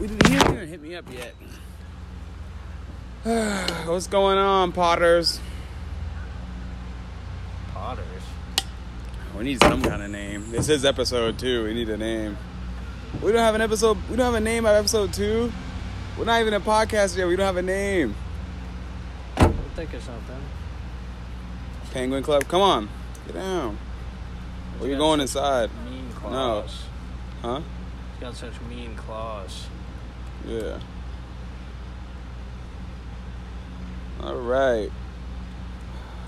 We didn't, he didn't even hit me up yet. What's going on, Potters? Potters. We need some kind of name. This is episode two. We need a name. We don't have an episode. We don't have a name of episode two. We're not even a podcast yet. We don't have a name. We'll think of something. Penguin Club. Come on, get down. Where you going inside? Mean claws. Huh? He's got such mean claws. Yeah. All right.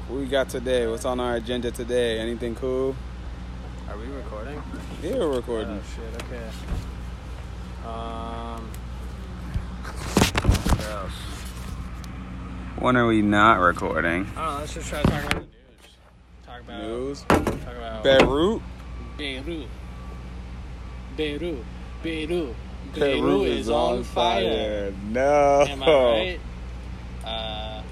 What we got today? What's on our agenda today? Anything cool? Are we recording? Yeah, we're recording. Oh shit. Okay. Um. What else? When are we not recording? I don't know. Let's just try to talk about the news. Talk about News. Talk about Beirut. Beirut. Beirut. Beirut. Beirut is on fire. No. Am I right? Uh,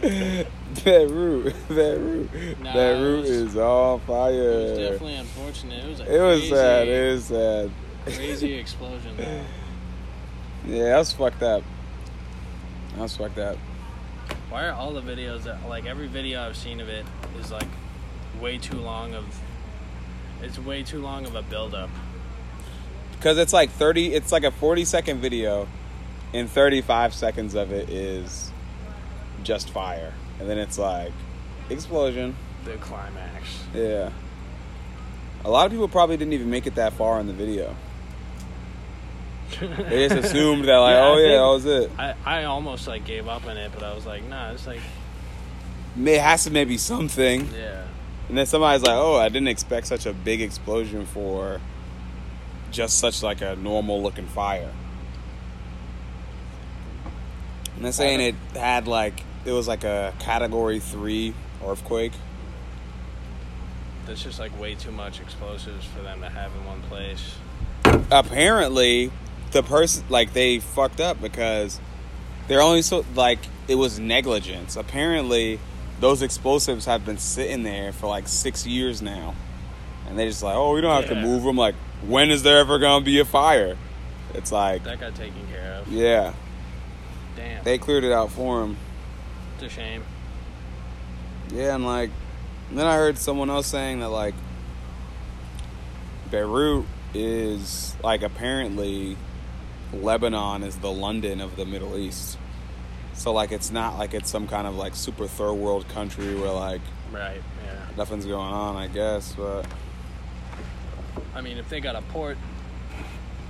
Beirut. Beirut. Nah, Beirut it was- is on fire. it was definitely unfortunate. It was a It was crazy, sad. It was sad. crazy explosion. Though. Yeah, that was fucked up. That was fucked up. Why are all the videos that like every video I've seen of it is like way too long of it's way too long of a build up. Because it's like 30, it's like a 40 second video, and 35 seconds of it is just fire. And then it's like explosion. The climax. Yeah. A lot of people probably didn't even make it that far in the video. They just assumed that, like, Yeah, oh, I oh, yeah, think- that was it. I, I almost like gave up on it, but I was like, nah, it's like It has to maybe something. yeah. And then somebody's like, oh, I didn't expect such a big explosion for just such like a normal looking fire. And they're saying it had like, it was like a category three earthquake. That's just like way too much explosives for them to have in one place. Apparently, the person, like, they fucked up because they're only so, like, it was negligence. Apparently, those explosives have been sitting there for like six years now. And they're just like, oh, we don't have to move them. Like, when is there ever going to be a fire? It's like, That got taken care of. yeah, Damn. they cleared it out for him. it's a shame. Yeah, and like, then I heard someone else saying that like, Beirut is like apparently Lebanon is the London of the Middle East. So like, it's not like it's some kind of like super third world country where like Right, yeah. nothing's going on. I guess, but I mean if they got a port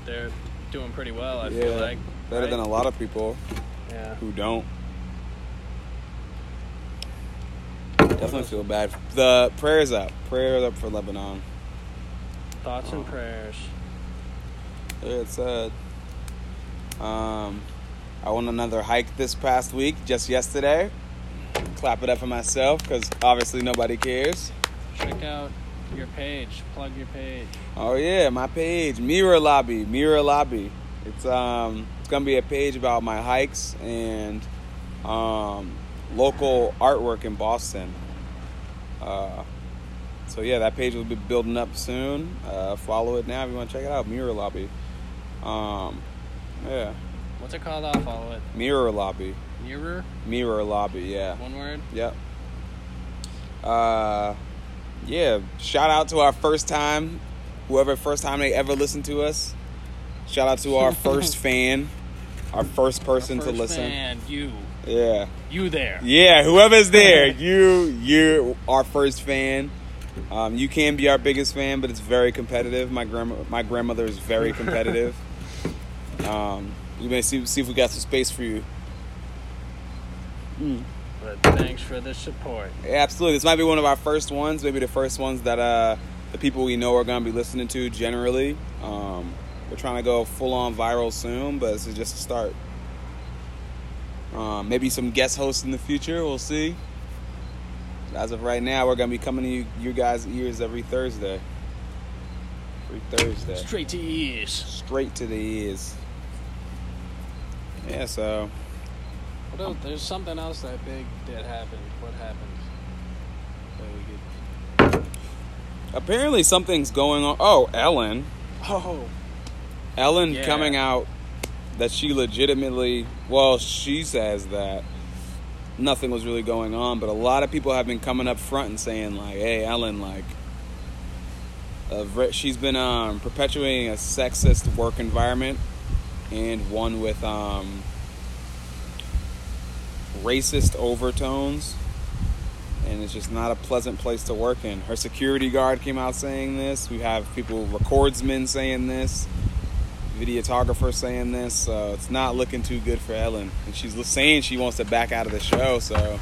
they're doing pretty well, I yeah, feel like. better right? than a lot of people Yeah. who don't. Definitely feel bad. The prayers up, prayers up for Lebanon. Thoughts and prayers. Yeah, it's sad. Um, I went another hike this past week, just yesterday. Clap it up for myself, because obviously nobody cares. Check out your page. Plug your page. Oh yeah, my page, Mirror Lobby, Mirror Lobby. It's um, it's gonna be a page about my hikes and um, local artwork in Boston. Uh, so yeah, that page will be building up soon. Uh, follow it now if you want to check it out, Mirror Lobby. Um, yeah, What's it called? I'll follow it. Mirror Lobby, Mirror? Mirror Lobby. Yeah. One word? Yep. Uh, yeah. Shout out to our first time, whoever first time they ever listened to us. Shout out to our first fan, our first person First to listen. fan, you. Yeah, You there. yeah. Whoever's there, you, you, our first fan. Um, you can be our biggest fan, but it's very competitive. My grandma, my grandmother is very competitive. um, you may see see if we got some space for you. But thanks for the support. Yeah, absolutely. This might be one of our first ones, maybe the first ones that uh, the people we know are going to be listening to generally. Um, we're trying to go full on viral soon, but this is just a start. Um, maybe some guest hosts in the future, we'll see. As of right now, we're going to be coming to you, you guys' ears every Thursday. Every Thursday. Straight to ears. Straight to the ears. Yeah, so What else? There's something else that big that happened. What happened? That we could... apparently something's going on. Oh, Ellen. Oh, Ellen Yeah. coming out that she legitimately, well, she says that nothing was really going on, but a lot of people have been coming up front and saying like, "Hey, Ellen, like." Uh, she's been um, perpetuating a sexist work environment and one with um, racist overtones and it's just not a pleasant place to work in. Her security guard came out saying this. We have people, recordsmen saying this, videographer saying this. So it's not looking too good for Ellen. And she's saying she wants to back out of the show, so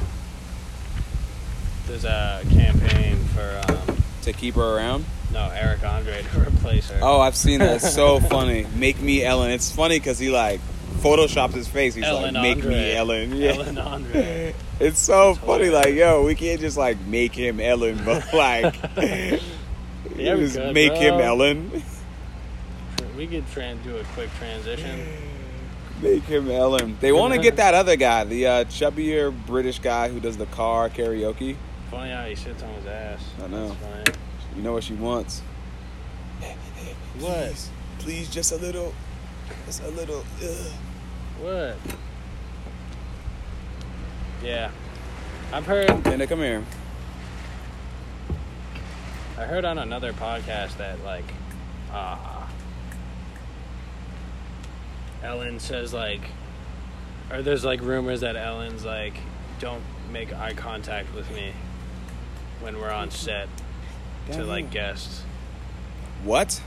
There's a campaign for um, to keep her around. no Eric Andre to replace her. Oh, I've seen that. It's so funny. Make me Ellen. It's funny because he like photoshopped his face. He's Ellen like, make Andre. me Ellen. Yeah. Ellen Andre. It's so That's funny. hilarious. Like, yo, we can't just like make him Ellen, but like, Yeah, just could, make him. Ellen. We could try and do a quick transition. Make him Ellen. They want to get that other guy, the uh, chubbier British guy who does the car karaoke. Funny how he sits on his ass. I know. You know what she wants? What? Please, please, just a little, just a little. Ugh. What? Yeah. I've heard Nana, come here. I heard on another podcast that like uh Ellen says like or there's like rumors that Ellen's like don't make eye contact with me when we're on set to like guests. What?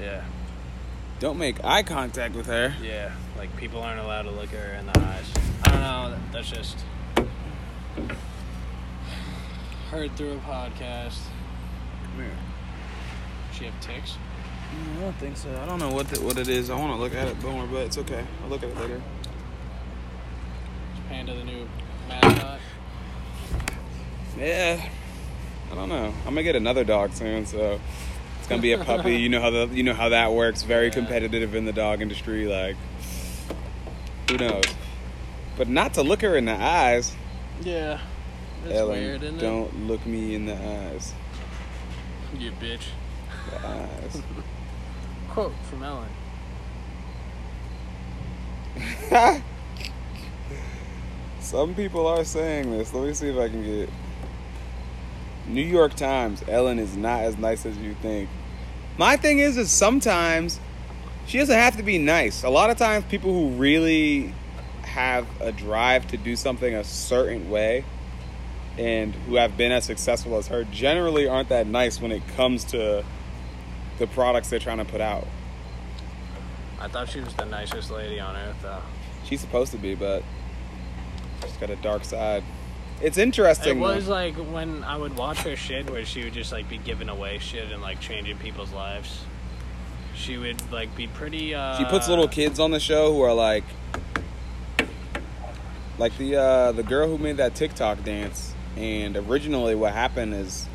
Yeah. Don't make eye contact with her. Yeah. Like people aren't allowed to look her in the eyes. I don't know, that's just heard through a podcast. Come here. She have ticks? Mm, I don't think so. I don't know what the, what it is. I want to look at it more, but it's okay. I'll look at it later. Is Panda the new mascot? Yeah. I don't know. I'm gonna get another dog soon, so gonna be a puppy. You know how the you know how that works. Very Yeah. competitive in the dog industry. Like, who knows? But not to look her in the eyes. Yeah. That's Ellen, weird, isn't don't look me in the eyes. You bitch. The eyes. Quote from Ellen. Some people are saying this. Let me see if I can get. New York Times. Ellen is not as nice as you think. My thing is, is sometimes she doesn't have to be nice. A lot of times, people who really have a drive to do something a certain way and who have been as successful as her generally aren't that nice when it comes to the products they're trying to put out. I thought she was the nicest lady on earth, though. She's supposed to be, but she's got a dark side. It's interesting. It though. was like when I would watch her shit where she would just like be giving away shit and like changing people's lives. She would like be pretty. uh She puts little kids on the show who are like, like the uh, the girl who made that TikTok dance. And originally, what happened is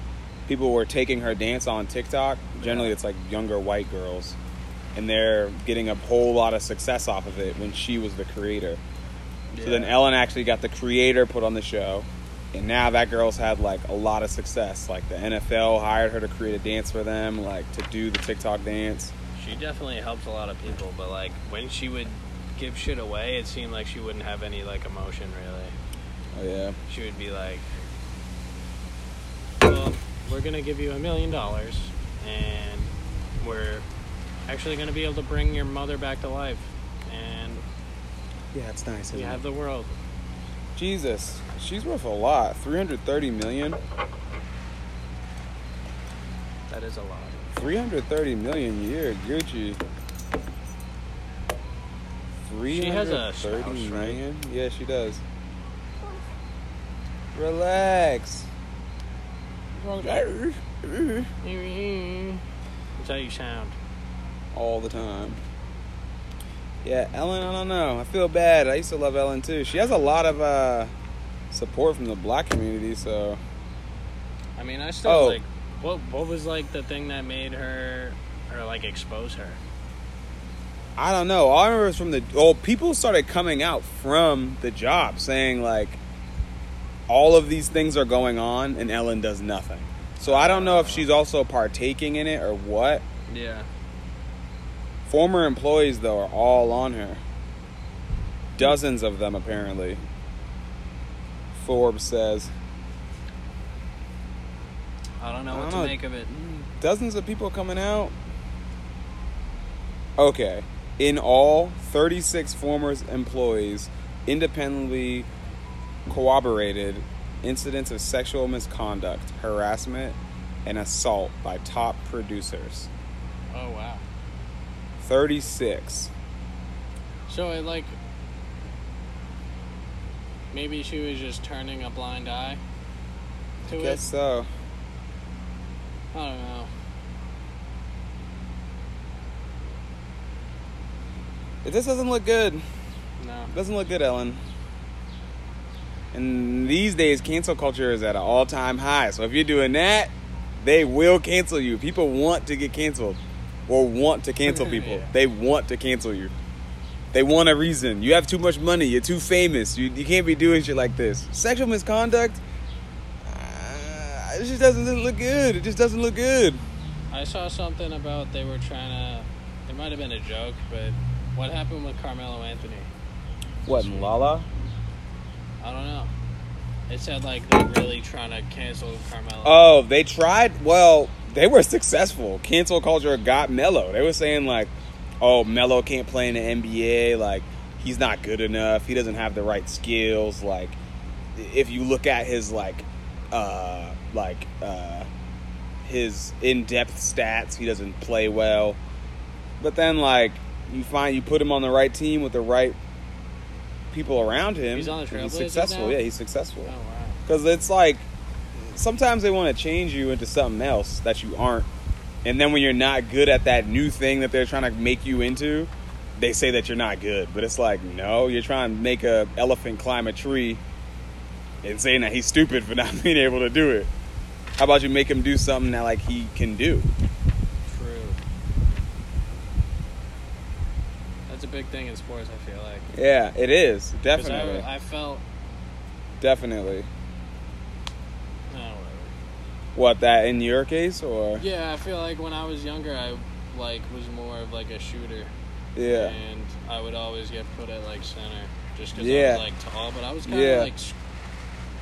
people were taking her dance on TikTok. Generally, Yeah. it's like younger white girls, and they're getting a whole lot of success off of it when she was the creator. So then Ellen actually got the creator put on the show, and now that girl's had like a lot of success. Like the NFL hired her to create a dance for them, like to do the TikTok dance. She definitely helped a lot of people, but like when she would give shit away, it seemed like she wouldn't have any like emotion really. Oh yeah. She would be like, "Well, we're gonna give you a million dollars, and we're actually gonna be able to bring your mother back to life, and Yeah, it's nice. we have the world." Jesus, she's worth a lot. 330 million. That is a lot. 330 million a year, Gucci. She has a 330 spouse, right? Yeah, she does. Relax. That's how you sound. All the time. Yeah, Ellen, I don't know. I feel bad. I used to love Ellen too. She has a lot of uh, support from the black community, so. I mean, I still Oh. like. What What was like the thing that made her, or like expose her? I don't know. All I remember is from the well, people started coming out from the job saying like all of these things are going on and Ellen does nothing. So I don't know if she's also partaking in it or what. Yeah. Former employees, though, are all on her. Dozens of them, apparently. Forbes says. I don't know I what don't to know. make of it. Dozens of people coming out. Okay. In all, 36 former employees independently corroborated incidents of sexual misconduct, harassment, and assault by top producers. Oh wow. 36. So it like maybe she was just turning a blind eye to Guess so. I don't know. It just doesn't look good. No. Doesn't look good, Ellen. And these days, cancel culture is at an all time high. So if you're doing that, they will cancel you. People want to get canceled or want to cancel people. Yeah. They want to cancel you. They want a reason. You have too much money. You're too famous. You, you can't be doing shit like this. Sexual misconduct, uh, it just doesn't look good. It just doesn't look good. I saw something about they were trying to. It might have been a joke, but what happened with Carmelo Anthony? What, La La? I don't know. It said like they're really trying to cancel Carmelo. Oh, they tried. Well, they were successful. Cancel culture got Melo. They were saying like, "Oh, Melo can't play in the NBA. Like, he's not good enough. He doesn't have the right skills. Like, if you look at his like, uh, like, uh, his in-depth stats, he doesn't play well. But then, like, you find you put him on the right team with the right people around him. He's on the Trailblazers successful. Yeah, he's successful. Oh wow. Because it's like sometimes they want to change you into something else that you aren't. And then when you're not good at that new thing that they're trying to make you into, they say that you're not good. But it's like, no, you're trying to make a elephant climb a tree and saying that he's stupid for not being able to do it. How about you make him do something that like he can do? True. That's a big thing in sports. I feel like. Yeah, it is. Definitely. I, I felt. Definitely. What, that in your case or Yeah, I feel like when I was younger, I like was more of like a shooter. Yeah. And I would always get put at like center just because I Yeah. was like tall, but I was kind of Yeah. like.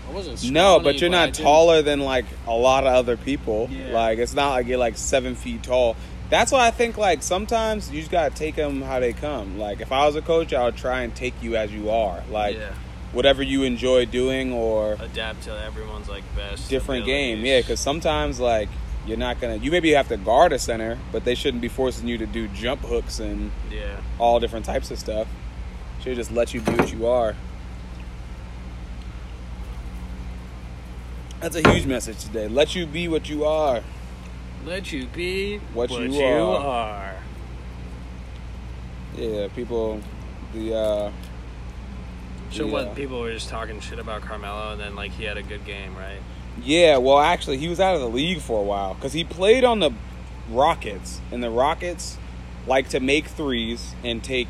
I wasn't. No, but you're I not taller than like a lot of other people. Yeah. Like it's not like you're like seven feet tall. That's why I think like sometimes you just gotta take them how they come. Like if I was a coach, I would try and take you as you are. Like yeah, whatever you enjoy doing or adapt to everyone's like best. different game. Yeah, because sometimes like you're not gonna. You maybe have to guard a center, but they shouldn't be forcing you to do jump hooks and yeah, all different types of stuff. Should just let you be what you are. That's a huge message today. Let you be what you are. let you be What what, you you, are. are. Yeah, people. The uh, So Yeah. what? People were just talking shit about Carmelo, and then like he had a good game, right? yeah. Well, actually, he was out of the league for a while because he played on the Rockets, and the Rockets like to make threes and take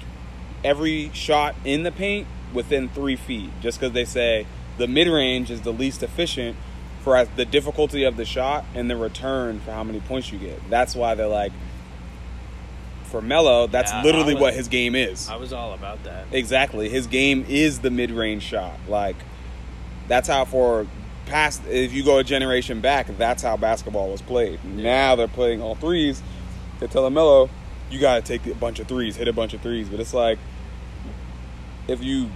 every shot in the paint within three feet, just because they say the mid range is the least efficient for the difficulty of the shot and the return for how many points you get. That's why they're like, for Melo, that's Yeah, literally was- what his game is. I was all about that. Exactly. His game is the mid range shot. Like that's how for past if you go a generation back, that's how basketball was played. Now they're playing all threes. They tell Melo, you gotta take a bunch of threes, hit a bunch of threes. But it's like if you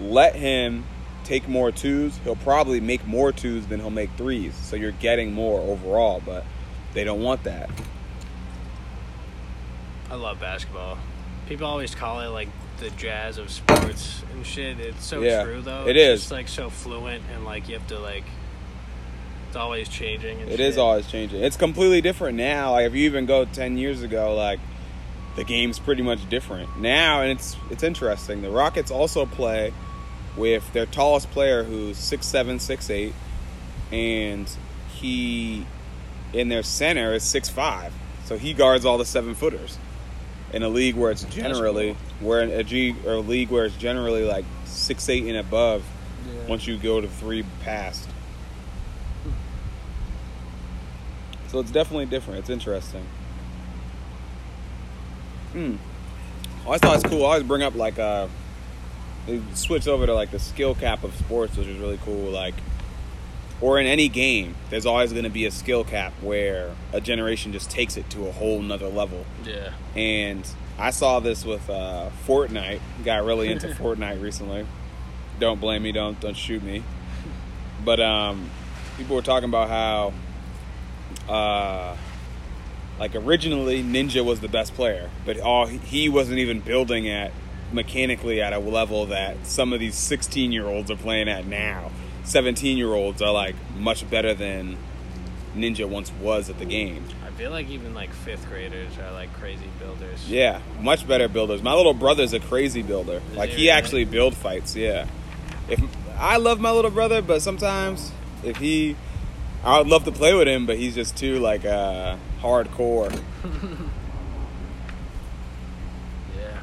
let him take more twos, he'll probably make more twos than he'll make threes. So you're getting more overall, but they don't want that. I love basketball. People always call it like the jazz of sports and shit. It's so Yeah, true though. it it's is. just like so fluent and like you have to like it's always changing. And It shit. is always changing. It's completely different now. Like if you even go ten years ago, like the game's pretty much different now, and it's it's interesting. The Rockets also play with their tallest player, who's six seven, six eight, and he in their center is six five, so he guards all the seven footers. In a league where it's generally where in a G or a league where it's generally like six eight and above, Yeah. once you go to three past. So it's definitely different. It's interesting. Mm. I always thought it's cool. I always bring up like uh, they switch over to like the skill cap of sports, which is really cool. Like, or in any game, there's always going to be a skill cap where a generation just takes it to a whole nother level. Yeah. And I saw this with uh, Fortnite. Got really into Fortnite recently. Don't blame me. Don't don't shoot me. But um, people were talking about how, uh, like originally Ninja was the best player, but all he wasn't even building at mechanically at a level that some of these 16 year olds are playing at now. 17 year olds are like much better than Ninja once was at the game. I feel like even like fifth graders are like crazy builders. Yeah, much better builders. My little brother's a crazy builder. Is like he really? actually build fights. Yeah. If I love my little brother, but sometimes if he, I would love to play with him, but he's just too like uh, hardcore. Yeah.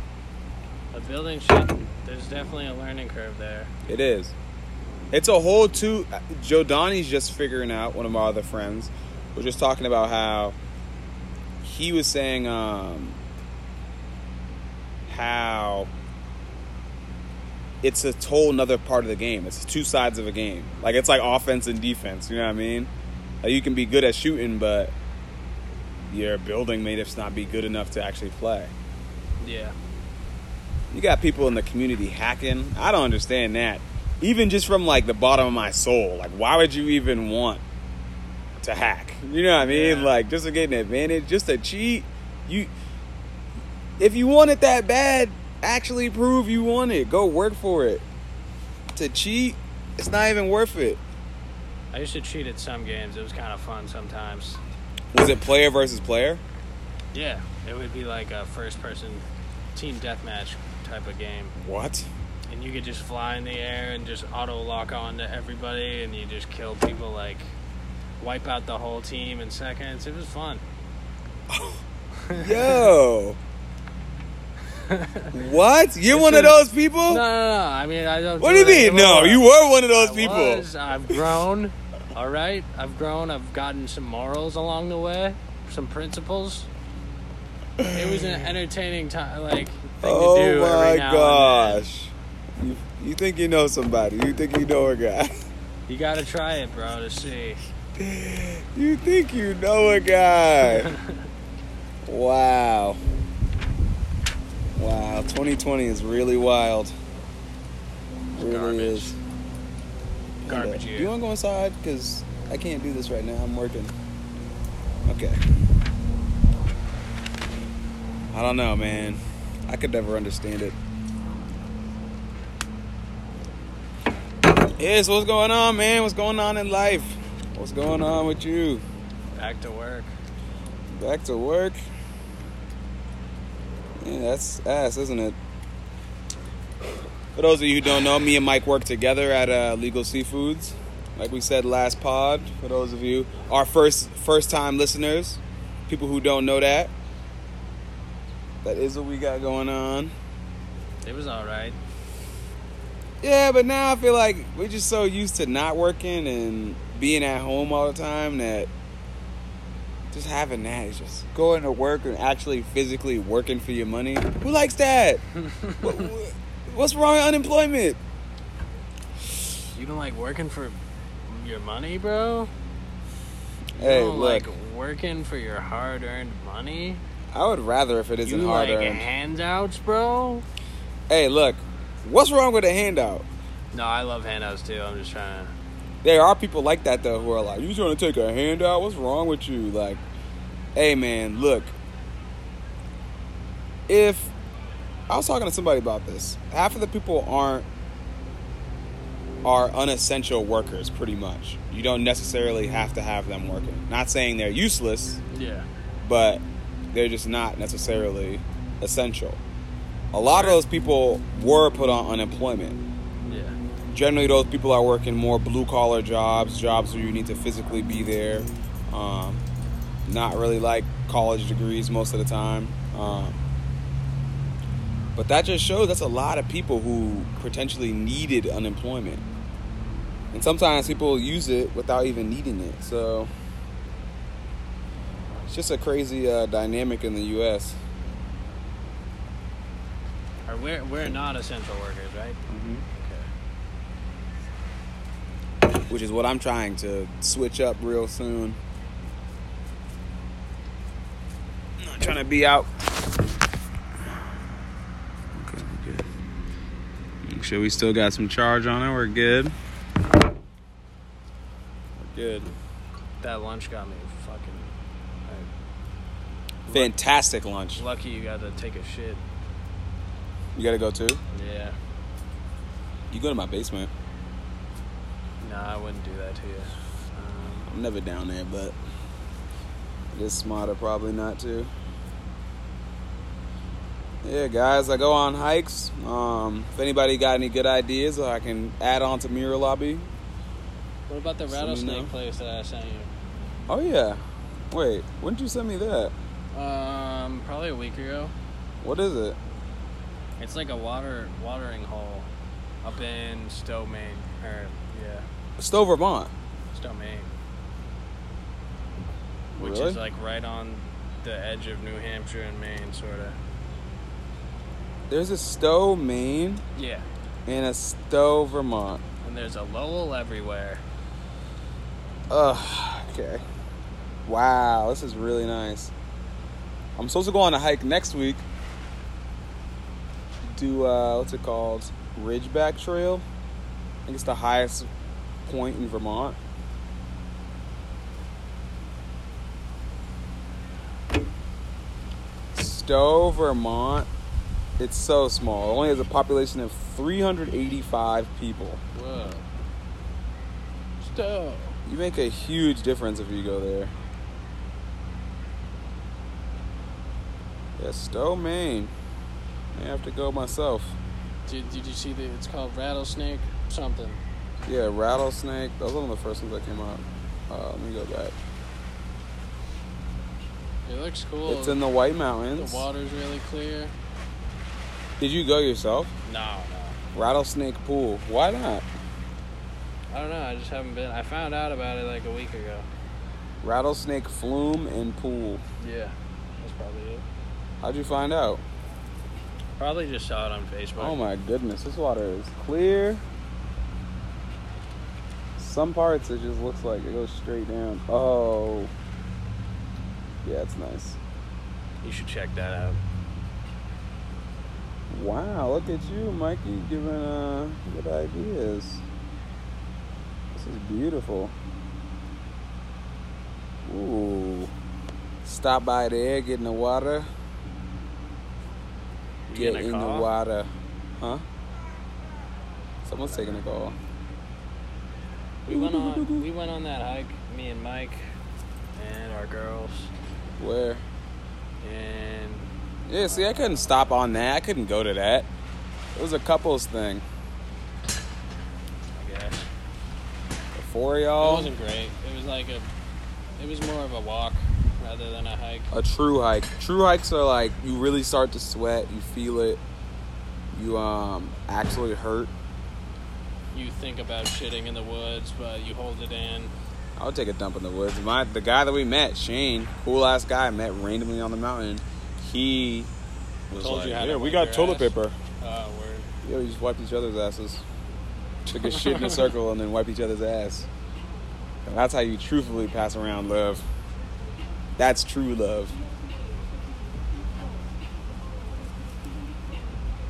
But building shit, there's definitely a learning curve there. It is. It's a whole two. Joe Donnie's just figuring out. One of my other friends was just talking about how he was saying um, how it's a whole another part of the game. It's two sides of a game. Like it's like offense and defense. You know what I mean? Like you can be good at shooting, but your building may just not be good enough to actually play. Yeah. You got people in the community hacking. I don't understand that. Even just from like the bottom of my soul, like why would you even want to hack? You know what I mean? Yeah. Like just to get an advantage, just to cheat. You if you want it that bad, actually prove you want it. Go work for it. To cheat, it's not even worth it. I used to cheat at some games. It was kind of fun sometimes. Was it player versus player? Yeah. It would be like a first person team deathmatch type of game. What? And you could just fly in the air and just auto lock on to everybody and you just kill people like wipe out the whole team in seconds. It was fun. Yo. what? You're This one of those people? No, no, no. I mean, I don't. What do you mean? No, you were one of those I people. was. I've grown. All right, I've grown. I've gotten some morals along the way, some principles. It was an entertaining time, like thing Oh to do my now and gosh. You, you think you know somebody. You think you know a guy. You gotta try it, bro, to see. You think you know a guy. wow. Wow, 2020 is really wild. Really Garbage. is. Garbage Do you want to go inside? Because I can't do this right now. I'm working. Okay. I don't know, man. I could never understand it. Yes, what's going on, man? What's going on in life? What's going on with you? Back to work. Back to work? Yeah, that's ass, isn't it? For those of you who don't know, me and Mike work together at uh, Legal Seafoods. Like we said last pod, for those of you, our first first time listeners, people who don't know that, that is what we got going on. It was all right. Yeah, but now I feel like we're just so used to not working and being at home all the time that just having that is just going to work and actually physically working for your money. Who likes that? What- what- What's wrong with unemployment? You don't like working for your money, bro. You Hey, don't look, like working for your hard-earned money. I would rather if it isn't you hard like handouts, bro. Hey, look, what's wrong with a handout? No, I love handouts too. I'm just trying to. There are people like that though who are like, "You trying to take a handout? What's wrong with you?" Like, hey man, look. If I was talking to somebody about this, half of the people aren't are unessential workers. Pretty much, you don't necessarily have to have them working. Not saying they're useless, Yeah. but they're just not necessarily essential. A lot of those people were put on unemployment Yeah. generally those people are working more blue collar jobs, jobs where you need to physically be there. Um, not really like college degrees most of the time. Um, but that just shows that's a lot of people who potentially needed unemployment. And sometimes people use it without even needing it. So it's just a crazy uh, dynamic in the U.S. Or we're we're not essential workers, right? hmm Okay. Which is what I'm trying to switch up real soon. I'm Not trying to be out. Okay, good. Make sure we still got some charge on it. We're good. We're good. That lunch got me fucking. Fantastic lunch. Lucky you got to take a shit. You gotta go too. Yeah. You go to my basement. Nah, I wouldn't do that to you. Um, I'm never down there, but it is smarter probably not to. Yeah, guys, I go on hikes. Um, if anybody got any good ideas, I can add on to Mirror Lobby. what about the Just let me rattlesnake place that I sent you? Oh yeah. Wait, when did you send me that? Um, probably a week ago. What is it? It's like a water watering hole up in Stowe, Maine. Or yeah, Stowe, Vermont. Stowe, Maine. Which Really? is like right on the edge of New Hampshire and Maine, sort of. There's a Stowe, Maine, Yeah. and a Stowe, Vermont. And there's a Lowell everywhere. Ugh. Okay. Wow, this is really nice. I'm supposed to go on a hike next week. Do uh, what's it called? Ridgeback Trail. I think it's the highest point in Vermont. Stowe, Vermont. It's so small. It only has a population of 385 people. Whoa. Stowe. You make a huge difference if you go there. Yeah, Stowe, Maine. May have to go myself. Did, did you see the? It's called rattlesnake something. Yeah, rattlesnake. That was one of the first ones that came out. Uh, let me go back. It looks cool. It's in the White Mountains. the water's really clear. Did you go yourself? No, no. Rattlesnake Pool. Why not? I don't know. I just haven't been. I found out about it like a week ago. Rattlesnake Flume and Pool. Yeah, that's probably it. How'd you find out? Probably just saw it on Facebook. Oh my goodness, this water is clear. Some parts it just looks like it goes straight down. Oh. Yeah, it's nice. You should check that out. Wow, look at you, Mikey, giving uh, good ideas. This is beautiful. Ooh. Stop by there, get in the water. You Get getting in a the water. Huh? Someone's taking a call. We went on. We went on that hike. Me and Mike, and our girls, Where? and Yeah, see, I couldn't stop on that. I couldn't go to that. It was a couples thing. I guess The four y'all. It wasn't great. It was like a. It was more of a walk rather than a hike. a true hike. True hikes are like you really start to sweat, you feel it, you um actually hurt. You think about shitting in the woods, but you hold it in. I would take a dump in the woods. My the guy that we met, Shane, cool ass guy, met randomly on the mountain. He was Told like, you how to "Yeah, we got toilet ass." paper." Oh, word. Yeah, we just wiped each other's asses. Took a shit in a circle and then wiped each other's ass. And that's how you truthfully pass around love. That's true love.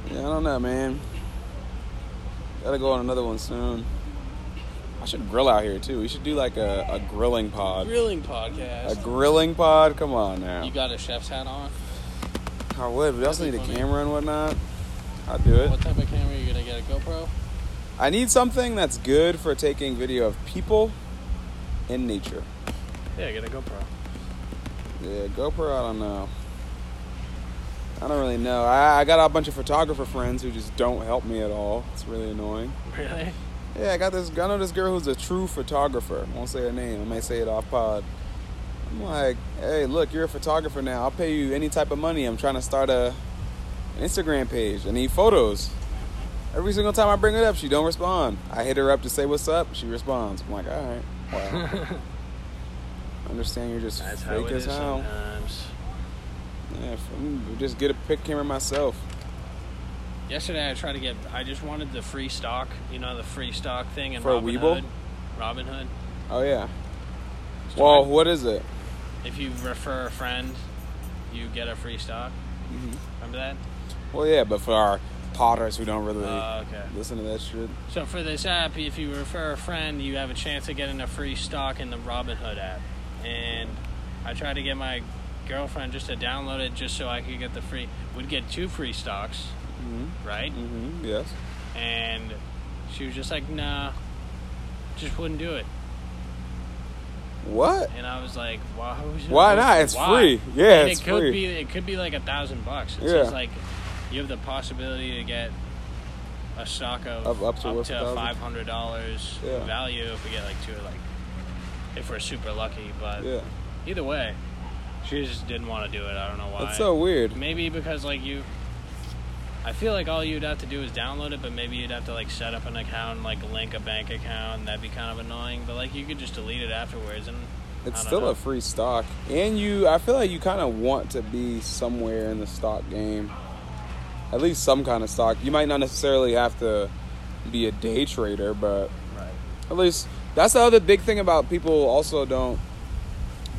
Yeah, I don't know, man. Gotta go on another one soon. I should grill out here too. We should do like a, a grilling pod. Grilling podcast. A grilling pod? Come on now. You got a chef's hat on? I would, but I also need be a camera and whatnot. I'd do it. What type of camera are you gonna get? A GoPro? I need something that's good for taking video of people in nature. Yeah, get a GoPro. Yeah, GoPro, I don't know. I don't really know. I, I got a bunch of photographer friends who just don't help me at all. It's really annoying. Really? Yeah, I got this. I know this girl who's a true photographer. I won't say her name. I may say it off pod. I'm like, hey, look, you're a photographer now. I'll pay you any type of money. I'm trying to start a an Instagram page. I need photos. Every single time I bring it up, she don't respond. I hit her up to say what's up. She responds. I'm like, all right, wow. I understand you're just That's fake as hell. sometimes. Yeah, just get a pick camera myself. Yesterday I tried to get. I just wanted the free stock. You know the free stock thing in For Robinhood. Webull? Robinhood. Oh yeah. Well, what is it? if you refer a friend, you get a free stock. Mhm. Remember that? Well, yeah, but for our potters who don't really Oh, okay. listen to that shit. So for this app, if you refer a friend, you have a chance of getting a free stock in the Robinhood app. And I tried to get my girlfriend just to download it just so I could get the free. We'd get two free stocks, Mm-hmm. right? Mm-hmm. Yes. And she was just like, "Nah, just wouldn't do it." What? And I was like, "Why? Why not? It's Why? free. Yeah, And it's it could free. be. It could be like a thousand bucks. It's Yeah. says like you have the possibility to get a stock of, Of up to what, thousand? five hundred dollars Yeah. value if we get like two, or like if we're super lucky. But Yeah. either way, she just didn't want to do it. I don't know why. That's so weird. Maybe because like you. I feel like all you'd have to do is download it, but maybe you'd have to like set up an account, and, like link a bank account, and that'd be kind of annoying. But like you could just delete it afterwards, and It's still know. a free stock, and you. I feel like you kind of want to be somewhere in the stock game. At least some kind of stock. You might not necessarily have to be a day trader, but right. at least that's the other big thing about people also don't.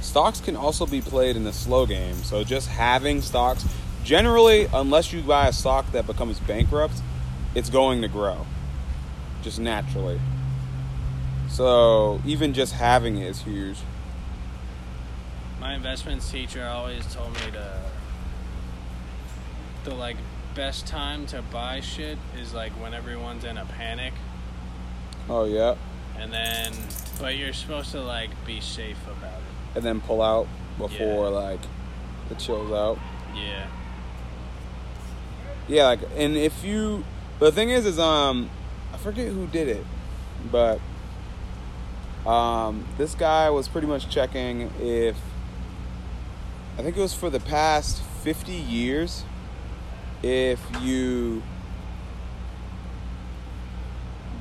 Stocks can also be played in the slow game. So just having stocks, generally, unless you buy a stock that becomes bankrupt, it's going to grow, just naturally. So even just having it is huge. My investments teacher always told me to the like best time to buy shit is like when everyone's in a panic Oh yeah, and then but you're supposed to like be safe about it. and then pull out before Yeah. like it chills out. Yeah. Yeah, like, and if you, the thing is, is um, I forget who did it, but um, this guy was pretty much checking if I think it was for the past fifty years, if you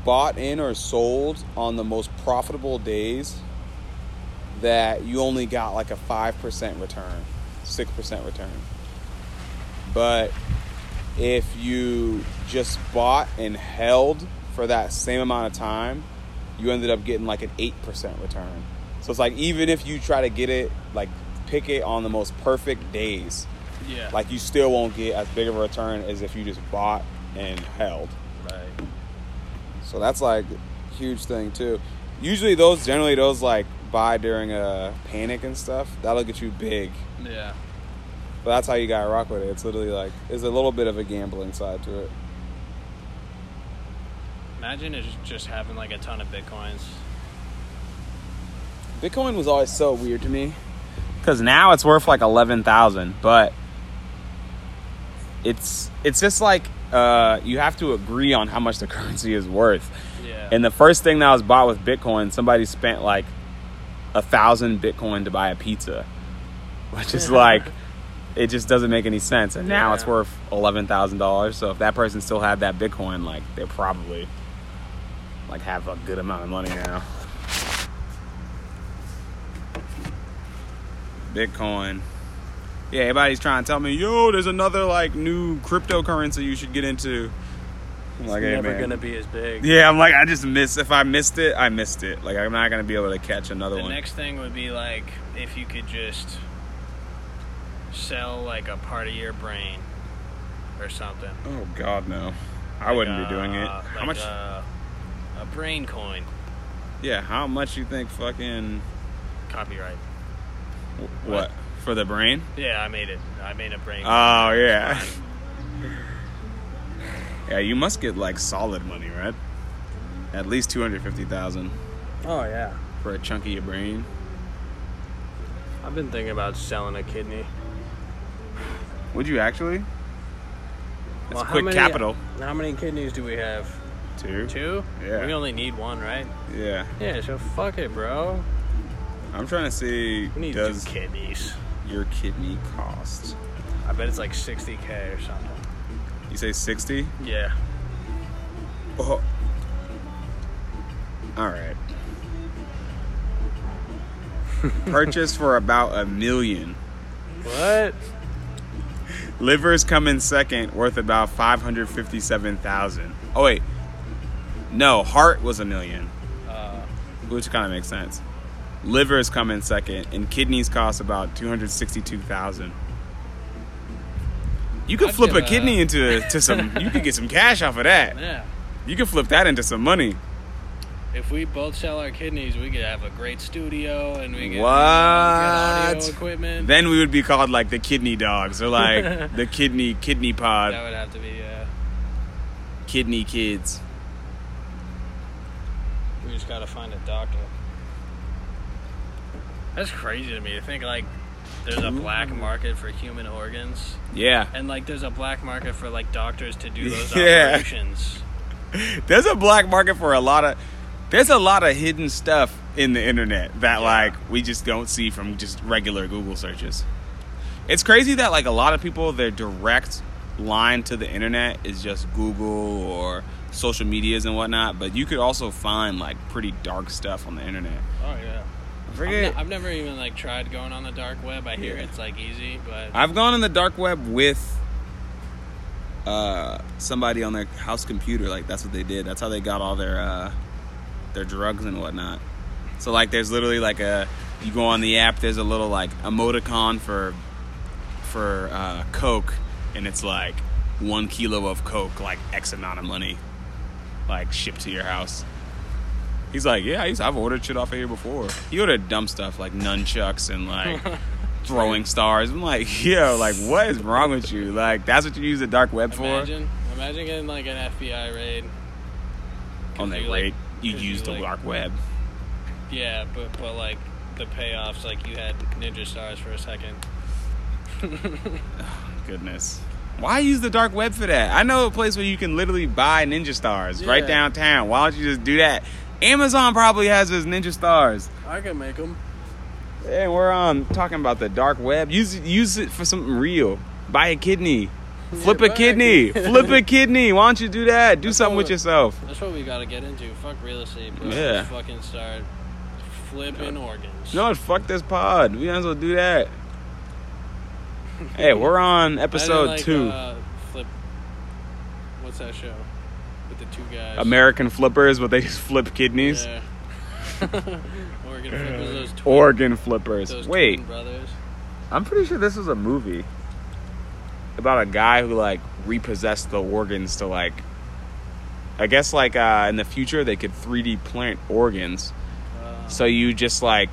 bought in or sold on the most profitable days, that you only got like a five percent return, six percent return, but if you just bought and held for that same amount of time, you ended up getting like an 8% return. So it's like even if you try to get it, like pick it on the most perfect days, Yeah. like you still won't get as big of a return as if you just bought and held. So that's like a huge thing too. Usually those generally those like buy during a panic and stuff, that'll get you big. Yeah. But that's how you gotta rock with it. It's literally like there's a little bit of a gambling side to it. Imagine it's just having like a ton of bitcoins. Bitcoin was always so weird to me because now it's worth like eleven thousand, but it's it's just like uh, you have to agree on how much the currency is worth. Yeah. And the first thing that was bought with Bitcoin, somebody spent like a thousand Bitcoin to buy a pizza, which is like it just doesn't make any sense. And now it's worth eleven thousand dollars. So if that person still had that Bitcoin, like they probably like have a good amount of money now. Bitcoin. Yeah, everybody's trying to tell me, yo, there's another like new cryptocurrency you should get into. I'm it's like, hey, never gonna be as big. Yeah, I'm like, I just missed. If I missed it, I missed it. Like, I'm not gonna be able to catch another The one. The next thing would be like if you could just sell like a part of your brain or something. oh God, no. I wouldn't Like, be doing it. uh, How much? A, a brain coin yeah, how much you think? Fucking copyright. wh- what for the brain? Yeah, I made it. I made a brain. Oh yeah, yeah. You must get like solid money, right? At least two hundred fifty thousand. Oh yeah. for a chunk of your brain. I've been thinking about selling a kidney. Would you actually? That's Well, quick many- capital. How many kidneys do we have? Two. Two? Yeah. We only need one, right? Yeah. Yeah, so fuck it, bro. I'm trying to see. We need does two kidneys. Your kidney cost? I bet it's like 60k or something. You say sixty? Yeah. Oh. All right. Purchased for about a million. What? Livers come in second, worth about five hundred fifty-seven thousand. Oh wait, no, heart was a million, Uh, which kind of makes sense. Livers come in second, and kidneys cost about two hundred sixty-two thousand. You could I'd flip a kidney into to some. You could get some cash off of that. yeah. You could flip that into some money. If we both sell our kidneys, we could have a great studio and we could What? get audio equipment. Then we would be called like the kidney dogs or like the kidney kidney pod, that would have to be. Uh, kidney kids. we just gotta find a doctor. That's crazy to me to think like there's a black market for human organs, Yeah. and like there's a black market for like doctors to do those Yeah. operations. There's a black market for a lot of there's a lot of hidden stuff in the internet that Yeah. like we just don't see from just regular Google searches. It's crazy that like a lot of people their direct line to the internet is just Google or social medias and whatnot, but you could also find like pretty dark stuff on the internet. Oh yeah. I I've, forget. ne- I've never even like tried going on the dark web. I hear Yeah. it's like easy, but I've gone on the dark web with uh, somebody on their house computer. Like that's what they did. That's how they got all their uh, their drugs and whatnot. So like, there's literally like a you go on the app. There's a little like emoticon for for uh, Coke, and it's like one kilo of Coke, like X amount of money, like shipped to your house. He's like, yeah, I I've ordered shit off of here before. He ordered dumb stuff like nunchucks and like throwing stars. I'm like, yo, like what is wrong with you? Like that's what you use the dark web for? imagine imagine getting like an FBI raid. On that you, like- rate, use the like- dark web. Yeah, but but like the payoffs, like you had ninja stars for a second. Goodness. Why use the dark web for that? I know a place where you can literally buy ninja stars right downtown. Why don't you just do that? Amazon probably has his ninja stars. I can make them. Hey, we're um talking about the dark web. Use it, use it for something real. Buy a kidney. Flip buy a kidney. Flip a kidney. Why don't you do that? Do That's something with yourself. That's what we gotta get into. Fuck real estate, bro. Yeah. Let's fucking start flipping organs. No, fuck this pod. We might as well do that. hey, we're on episode like, two. Uh, flip. What's that show? Two guys. American flippers, but they just flip kidneys. Yeah. Organ flippers. Those twin, Organ flippers. those Wait, brothers. I'm pretty sure this was a movie about a guy who like repossessed the organs to like. I guess like uh, in the future they could 3D plant organs. Uh, So you just like,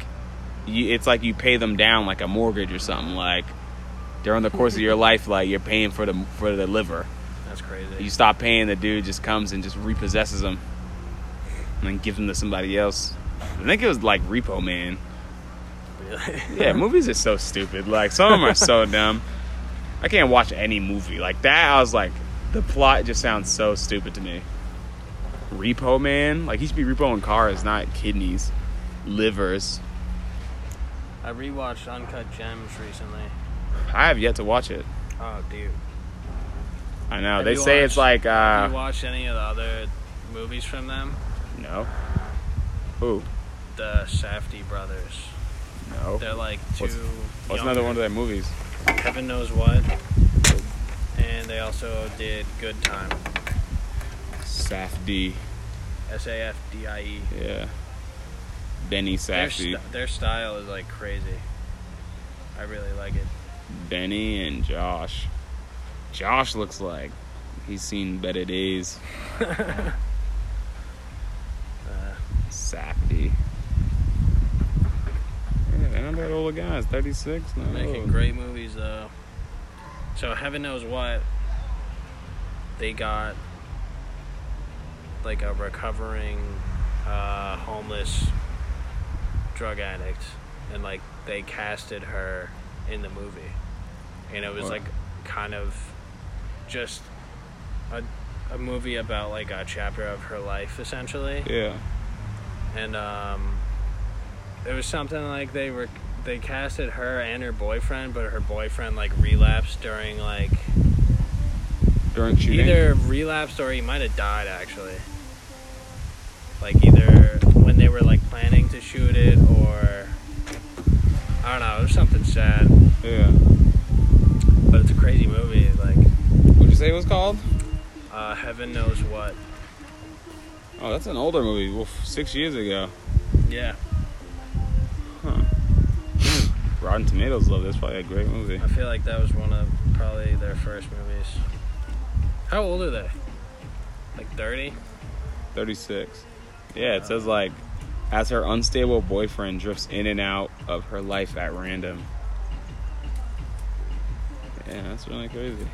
you, it's like you pay them down like a mortgage or something. Like during the course of your life, like you're paying for the for the liver. That's crazy. You stop paying, the dude just comes and just repossesses them, and then gives them to somebody else. I think it was like Repo Man. Really? Yeah, movies are so stupid. Like some of them are so dumb. I can't watch any movie like that. I was like, the plot just sounds so stupid to me. Repo Man, like he should be repoing cars, not kidneys, livers. I rewatched Uncut Gems recently. I have yet to watch it. Oh, dude. I know Have they say it's watched- like Have you uh watched any of the other movies from them? no. Who? The Safdie brothers. No. They're like two. What's- What's another one of their movies? Heaven knows what. And they also did Good Time. Safdie. S A F D I E. Yeah. Benny Their, Safdie. st- their style is like crazy. I really like it. Benny and Josh. Josh looks like he's seen better days. Uh, Safdie. Yeah, they're not that old guys. 36? No. making great movies though. So heaven knows what they got like a recovering uh, homeless drug addict and like they casted her in the movie and it was What? like kind of just a, a movie about like a chapter of her life essentially Yeah. and um, it was something like they were they casted her and her boyfriend, but her boyfriend like relapsed during like During shooting? either relapsed or he might have died actually. Like either when they were like planning to shoot it or I don't know, it was something sad. Yeah. But it's a crazy movie. Like, say it was called? uh, heaven knows what. Oh, that's an older movie. Well, six years ago. Yeah, Huh. Rotten Tomatoes love this. Probably a great movie. I feel like that was one of probably their first movies. How old are they? Like 30? 36. Yeah, it says like, as her unstable boyfriend drifts in and out of her life at random. Yeah, that's really crazy.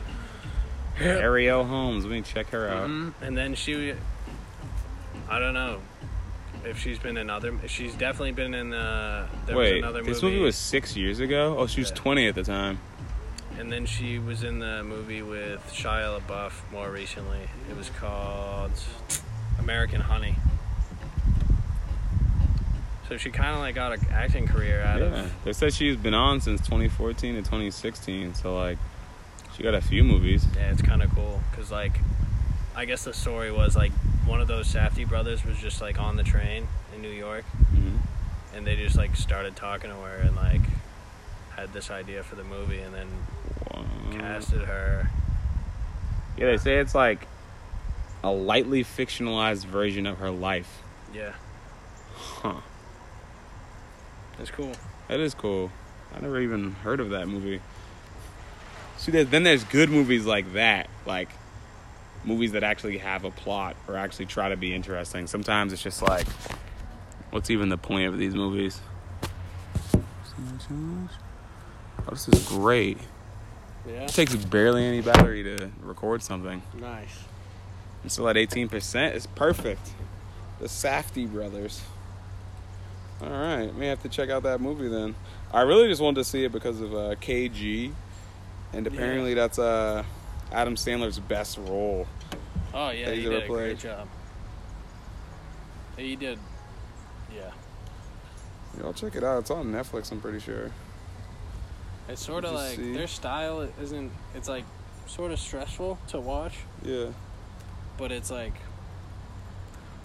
Arielle Holmes, let me check her out. Mhm. And then she, I don't know if she's been in other. She's definitely been in. the. there Wait, was another this movie, movie was six years ago. Oh, she was Yeah. 20 at the time. and then she was in the movie with Shia LaBeouf more recently. It was called American Honey. So she kind of like got an acting career out Yeah, of. they said she's been on since 2014 to 2016. So like, she got a few movies. Yeah, it's kind of cool because like, I guess the story was like one of those Safdie brothers was just like on the train in New York, hmm and they just like started talking to her and like had this idea for the movie, and then casted her. Yeah, they say it's like a lightly fictionalized version of her life. Yeah, Huh. it's cool. That is cool. I never even heard of that movie. See, there's, then there's good movies like that, like movies that actually have a plot or actually try to be interesting. Sometimes it's just like, what's even the point of these movies? Oh, this is great. Yeah, It takes barely any battery to record something. nice. And still at 18%. It's perfect. The Safdie brothers. All right, may have to check out that movie then. I really just wanted to see it because of uh, KG, and apparently that's uh, Adam Sandler's best role. Oh yeah, he did a great job. He did. Yeah, Y'all check it out. It's on Netflix. I'm pretty sure. it's sort of like see? their style isn't. It's like sort of stressful to watch, Yeah. but it's like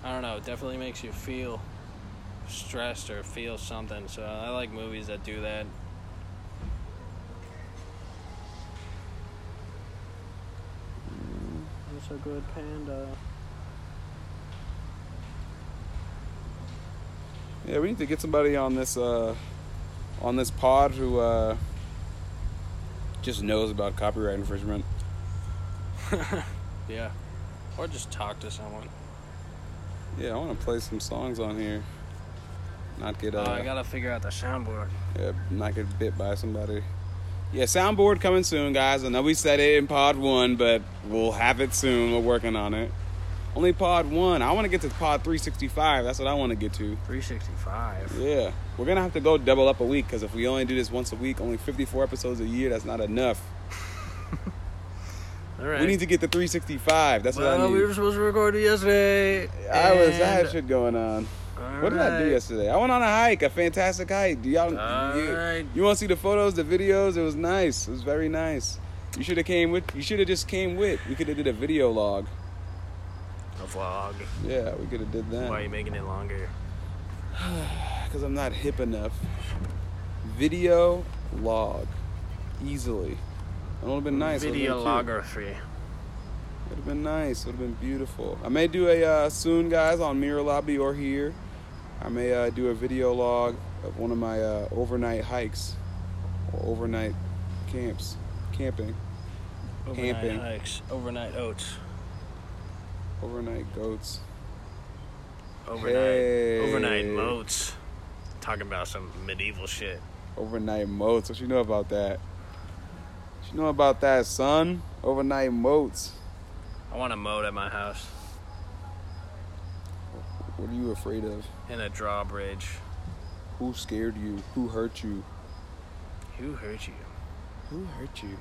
I don't know. It definitely makes you feel stressed or feel something. So I like movies that do that. That's a good panda. Yeah, we need to get somebody on this uh, on this pod who uh, just knows about copyright infringement. Yeah, or just talk to someone. Yeah, I want to play some songs on here. Not get uh, Oh, I gotta figure out the soundboard. Yeah, not get bit by somebody. Yeah, soundboard coming soon, guys. I know we said it in pod one, but we'll have it soon. We're working on it. Only pod one. I want to get to pod 365. That's what I want to get to. 365. Yeah, we're gonna have to go double up a week because if we only do this once a week, only 54 episodes a year, that's not enough. All right. We need to get to 365. That's what I well, need. we were supposed to record it yesterday. I was. I had shit going on. All What did I do yesterday? I went on a hike, a fantastic hike. Do y'all? All you, right. you want to see the photos, the videos? It was nice. It was very nice. You should have came with. You should have just came with. We could have did a video log. A vlog. Yeah, we could have did that. Why are you making it longer? Because I'm not hip enough. Video log, easily. It would have been nice. Videography. Would have been nice. Would have been beautiful. I may do a uh, soon, guys, on Mirror Lobby or here. I may uh, do a video log of one of my uh, overnight hikes or overnight camps, camping, Overnight Camping. hikes. Overnight oats. overnight goats. Overnight. Hey. Overnight moats. Talking about some medieval shit. Overnight moats. What you know about that? What you know about that, son? Overnight moats. I want a moat at my house What are you afraid of? in a drawbridge. Who scared you? Who hurt you? Who hurt you? Who hurt you?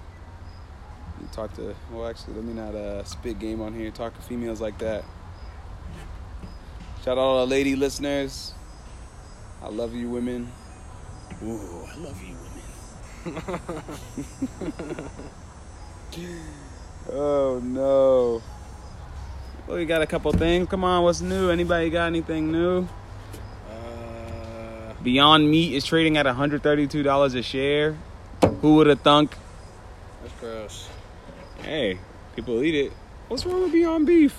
You talk to well actually let me not uh spit game on here, talk to females like that. Shout out all the lady listeners. I love you women. Ooh, I love you women. oh no. Well, we got a couple things. Come on, what's new? Anybody got anything new? Uh, Beyond Meat is trading at $132 a share. Who would have thunk? that's gross. Hey, people eat it. What's wrong with Beyond Beef?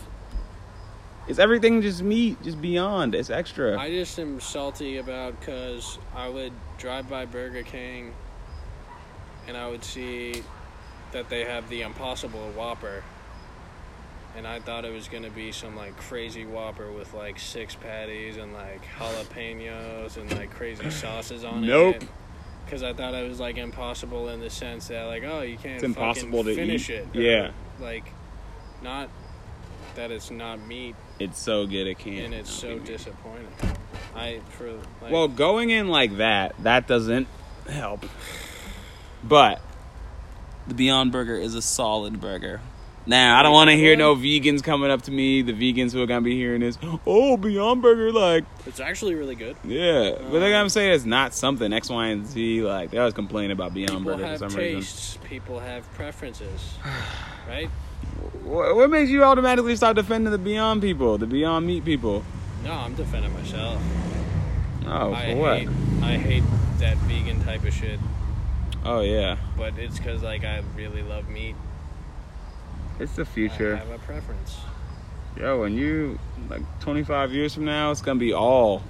It's everything just meat, just Beyond. It's extra. I just am salty about because I would drive by Burger King and I would see that they have the Impossible Whopper. And I thought it was gonna be some like crazy Whopper with like six patties and like jalapenos and like crazy sauces on Nope. it. Nope. Because I thought it was like impossible in the sense that like oh you can't It's impossible to finish eat. it. Yeah. Like, not that it's not meat it's so good it can't. and it's so meat. disappointing. I for like Well, going in like that, that doesn't help. But the Beyond Burger is a solid burger. Now, I don't want to hear no vegans coming up to me. The vegans who are gonna be hearing this, oh, Beyond Burger, like, it's actually really good. yeah, but they're gonna um, say it's not something X, Y, and Z. Like, they always complain about Beyond Burger for some reason. tastes. People have preferences, right? What, what makes you automatically start defending the Beyond people, the Beyond Meat people? No, I'm defending myself. Oh, for I what? hate I hate that vegan type of shit, Oh yeah, but it's because like I really love meat. It's the future. I have a preference. Yo, when you like 25 years from now, it's gonna be all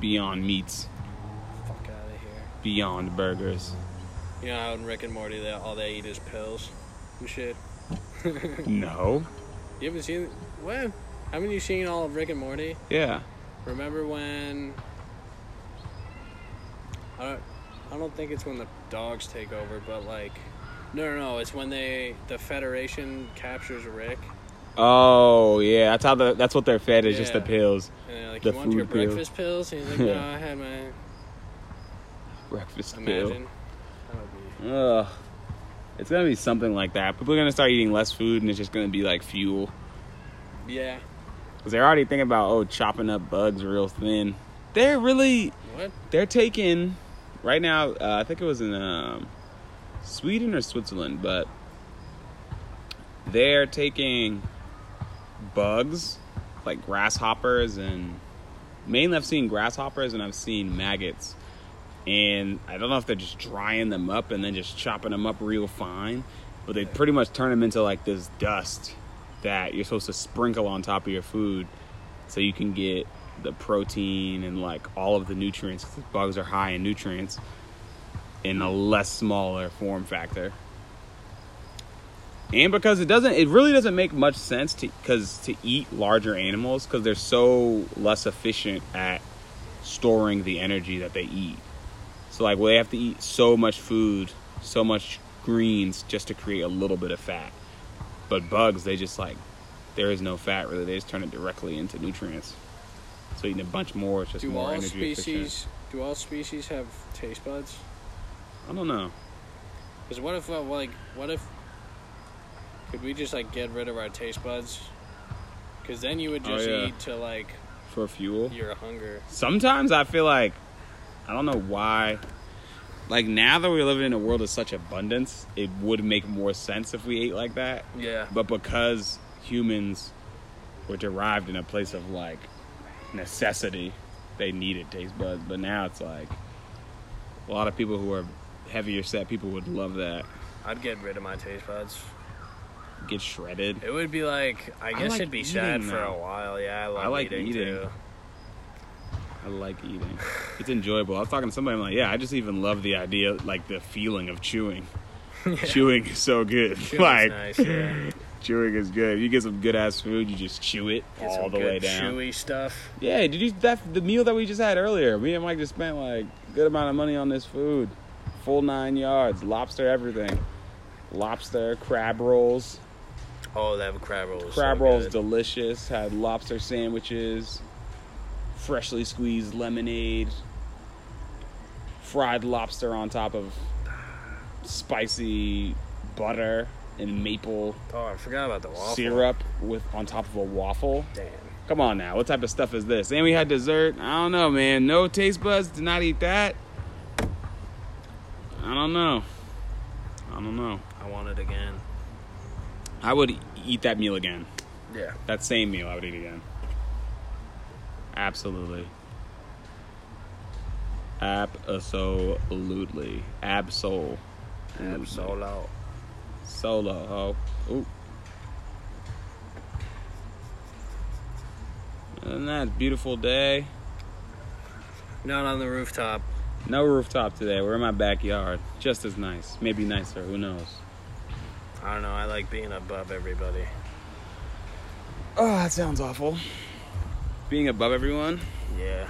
Beyond Meats, Fuck out of here. Beyond Burgers. You know how in Rick and Morty that all they eat is pills and shit. No. You haven't seen what? Haven't you seen all of Rick and Morty? Yeah. Remember when? I don't. I don't think it's when the dogs take over, but like, no, no, no. It's when they the Federation captures Rick, Oh yeah, that's how the that's what they're fed is just the pills, and they're like, The "You want your food pill. breakfast pills?" And he's like, "No, I had my breakfast imagine." pill. That would be. Ugh. It's gonna be something like that. People are gonna start eating less food, and it's just gonna be like fuel. Yeah. Cause they're already thinking about oh chopping up bugs real thin. They're really What? they're taking right now. Uh, I think it was in um, Sweden or Switzerland, but they're taking bugs like grasshoppers and mainly I've seen grasshoppers and I've seen maggots. And I don't know if they're just drying them up and then just chopping them up real fine, but they pretty much turn them into like this dust that you're supposed to sprinkle on top of your food so you can get the protein and like all of the nutrients bugs are high in nutrients in a less smaller form factor. And because it doesn't it really doesn't make much sense to because to eat larger animals because they're so less efficient at storing the energy that they eat. So like well, they have to eat so much food so much greens just to create a little bit of fat. But bugs they just like there is no fat really. They just turn it directly into nutrients. So eating a bunch more is just Do more all energy species efficient do all species have taste buds? I don't know Because what if uh, like what if could we just like get rid of our taste buds? Because then you would Oh, just yeah. eat to like for fuel your hunger. sometimes I feel like I don't know why. Like now that we're living in a world of such abundance, it would make more sense if we ate like that. Yeah. But because humans were derived in a place of like necessity, they needed taste buds. But now it's like a lot of people who are heavier set people would love that. I'd get rid of my taste buds. Get shredded. It would be like I guess like it'd be sad eating for now. a while. Yeah, I love I like eating, eating. too. I like eating. It's enjoyable. I was talking to somebody. I'm like, yeah, I just even love the idea, like the feeling of chewing. Chewing is so good. Chewing's like nice, yeah. chewing is good. You get some good ass food, you just chew it Get all the way down. chewy stuff. Yeah, did you that the meal that we just had earlier? Me and Mike just spent like a good amount of money on this food, full nine yards, lobster, everything, lobster, crab rolls. Oh, that crab rolls. crab so rolls good. delicious. Had lobster sandwiches, freshly squeezed lemonade, fried lobster on top of spicy butter and maple Oh, I forgot about the waffle. syrup with on top of a waffle. Damn. Come on now, what type of stuff is this? And we had dessert. I don't know, man. No taste buds. Did not eat that. I don't know. I don't know. I want it again. I would eat that meal again. Yeah. That same meal I would eat again. Absolutely. Absolutely. Absol. Ab solo. Solo, ho. Ooh. Other than that, beautiful day. Not on the rooftop. No rooftop today. We're in my backyard. Just as nice. Maybe nicer. Who knows? I don't know. I like being above everybody. Oh, that sounds awful. Being above everyone Yeah.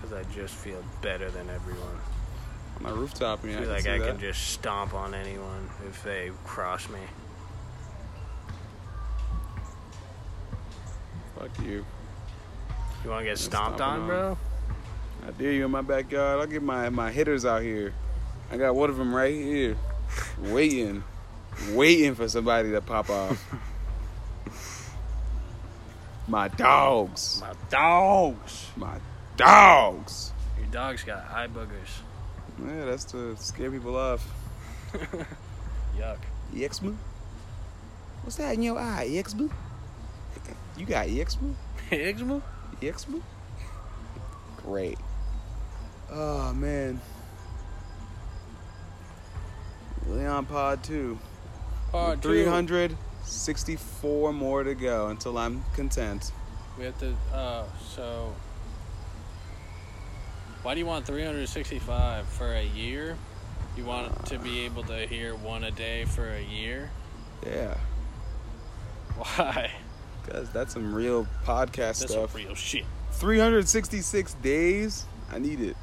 Because I just feel better than everyone. on my rooftop. Yeah, I feel I like I see can just stomp on anyone if they cross me. Fuck you. You want to get stomped on, on. bro? I dare you in my backyard. I'll get my, my hitters out here. I got one of them right here, waiting, waiting for somebody to pop off. my dogs. My dogs. My dogs. Your dog's got eye boogers. Yeah, that's to scare people off. Yuck. Exma? What's that in your eye, Exma? You got Exma? Eczema? Exma? Great. Oh man. Leon Pod 2. Part two. 364 more to go until I'm content. We have to. Uh, so. Why do you want 365 for a year? You want to be able to hear one a day for a year? Yeah. Why? Because that's some real podcast That's stuff. some real shit. 366 days? I need it.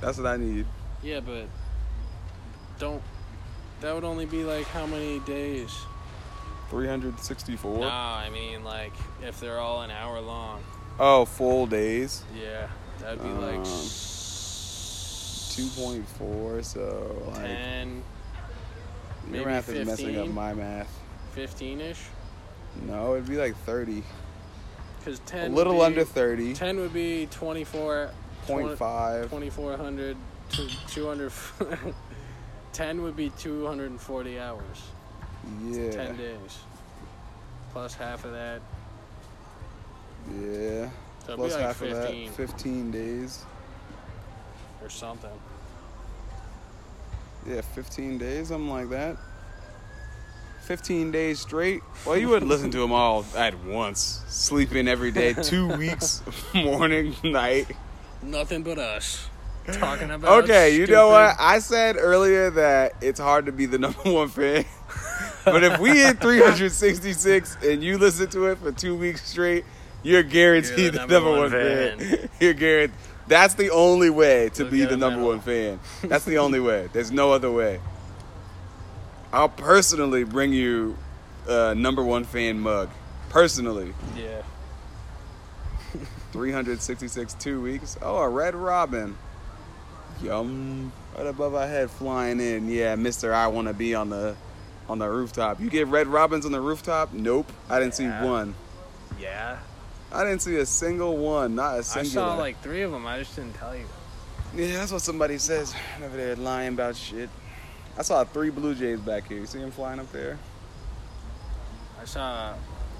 That's what I need. Yeah, but don't. That would only be like how many days? 364? Nah, I mean like if they're all an hour long. Oh, full days? Yeah, that'd be like Um, s- 2.4, so like. 10, Your maybe math is messing up my math. 15 ish. No, it'd be like 30. Because 10. A 10. little be, under 30. 10 would be 24. 0.5. 2400 to 200. 10 would be 240 hours. Yeah. 10 days. Plus half of that. Yeah. So Plus like half 15 of that. 15 days. or something. Yeah, 15 days, something like that. 15 days straight. Well, you wouldn't listen to them all at once. Sleeping every day, two weeks, morning, night. Nothing but us. Talking about Okay, you know what? I said earlier that it's hard to be the number one fan. but if we hit 366 and you listen to it for two weeks straight, you're guaranteed You're the, the number, number one one fan. you're guaranteed. That's the only way to Look be the number one fan. That's the only way. There's no other way. I'll personally bring you a number one fan mug. Personally. Yeah. 366 two weeks. Oh, a red robin. Yum. Right above our head flying in. Yeah, Mister, I want to be on the on the rooftop. You get red robins on the rooftop? Nope. I didn't Yeah. see one. Yeah. I didn't see a single one. Not a I singular. saw like three of them. I just didn't tell you. yeah, that's what somebody says over there lying about shit. I saw three blue jays back here. You see them flying up there? I saw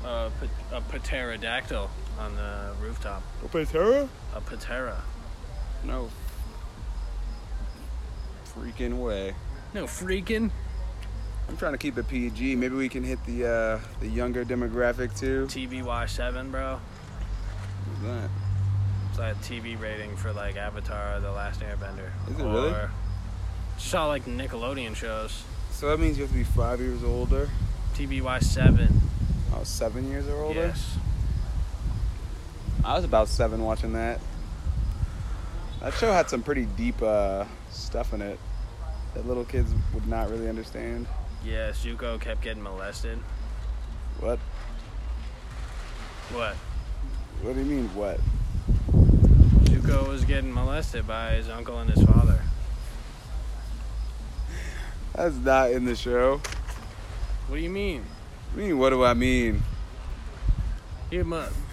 a, pa- a pterodactyl on the rooftop. Opetera? A patera. No. Freaking way. No freaking I'm trying to keep it PG. Maybe we can hit the uh, the younger demographic too. TVY7, bro. Who's that? It's like a TV rating for like Avatar: The Last Airbender. Is it really? Or- Saw like Nickelodeon shows. So that means you have to be five years older. TVY7. Oh, seven years or older. Yes. I was about seven watching that. That show had some pretty deep uh, stuff in it that little kids would not really understand. Yeah, Zuko kept getting molested. What? What? What do you mean? What? Zuko was getting molested by his uncle and his father. That's not in the show. What do you mean? I mean, what do I mean? He,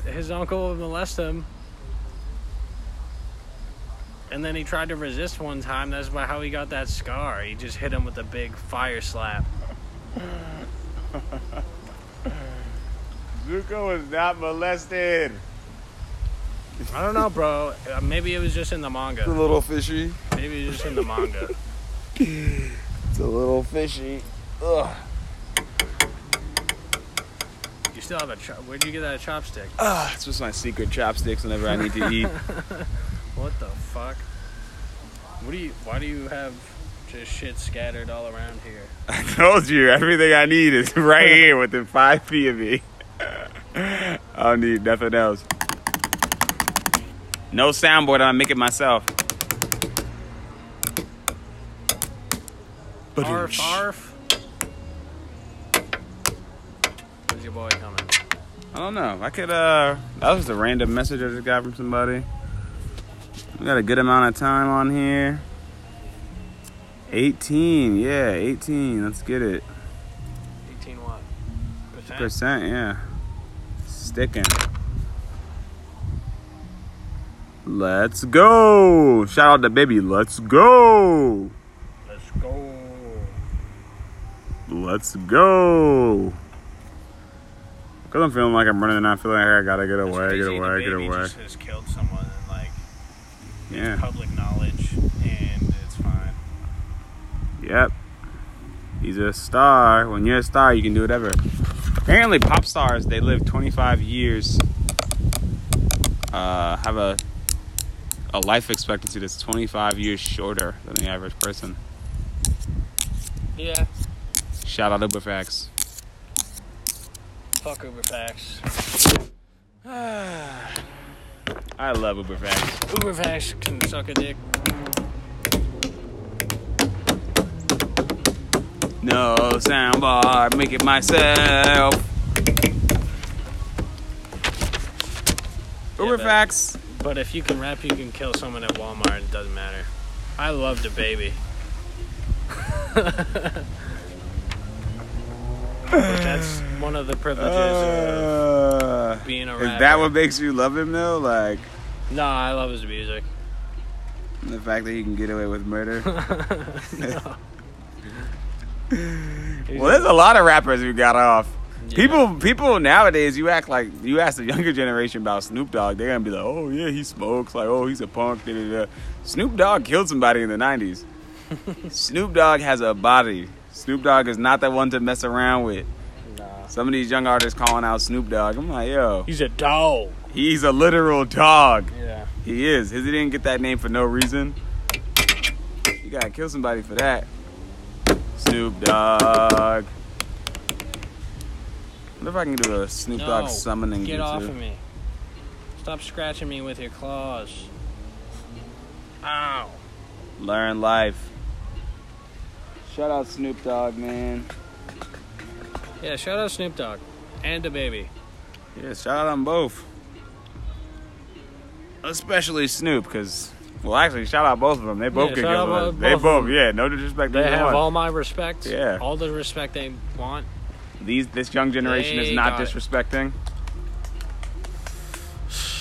his uncle would molest him. And then he tried to resist one time. That's why how he got that scar. He just hit him with a big fire slap. Zuko was not molested. I don't know, bro. Uh, Maybe it was just in the manga. little fishy. Maybe it was just in the manga. It's a little fishy. Ugh. You still have a chop. Where'd you get that chopstick? Ah, it's just my secret chopsticks whenever I need to eat. What the fuck? What do you? Why do you have just shit scattered all around here? I told you, everything I need is right here within five feet of me. I don't need nothing else. No soundboard, I make it myself. Arf, arf. Your boy coming? I don't know. I could, uh, that was a random message I just got from somebody. We got a good amount of time on here. 18, yeah, 18. Let's get it. 18 what? Percent? Percent, yeah. Sticking. Let's go. Shout out to baby. Let's go. Let's go. Let's go. Cause I'm feeling like I'm running and I feel like I gotta get It's away, get away, the get baby away. just has killed someone and like Yeah. public knowledge, and it's fine. Yep. He's a star. When you're a star, you can do whatever. Apparently, pop stars they live 25 years. Uh, have a a life expectancy that's 25 years shorter than the average person. Yeah. Shout out Uberfax. Fuck Uberfax. I love Uberfax. Uberfax can suck a dick. No soundbar, make it myself. Yeah, Uberfax. But if you can rap, you can kill someone at Walmart. It doesn't matter. I love DaBaby. That's one of the privileges of Uh, being a is that what makes you love him though? Like No, I love his music. the fact that he can get away with murder. Well, there's a lot of rappers who got off. Yeah. People, people nowadays, you act like you ask the younger generation about Snoop Dogg, they're gonna be like, "Oh yeah, he smokes." Like, "Oh, he's a punk." Da, da, da. Snoop Dogg killed somebody in the '90s. Snoop Dogg has a body. Snoop Dogg is not the one to mess around with. Some of these young artists calling out Snoop Dogg. I'm like, yo, He's a dog. he's a literal dog. Yeah. He is. He didn't get that name for no reason. You gotta kill somebody for that. Snoop Dogg. What if I can do a Snoop No, Dogg summoning Get off of me. Stop scratching me with your claws. Ow. Learn life. Shout out Snoop Dogg, man. Yeah, shout out Snoop Dogg and DaBaby. Yeah, shout out on both. Especially Snoop, because well, actually, shout out both of them. They both Yeah, could out both They both, them. yeah. No disrespect They have one. all my respect. Yeah. All the respect they want. These this young generation is not disrespecting.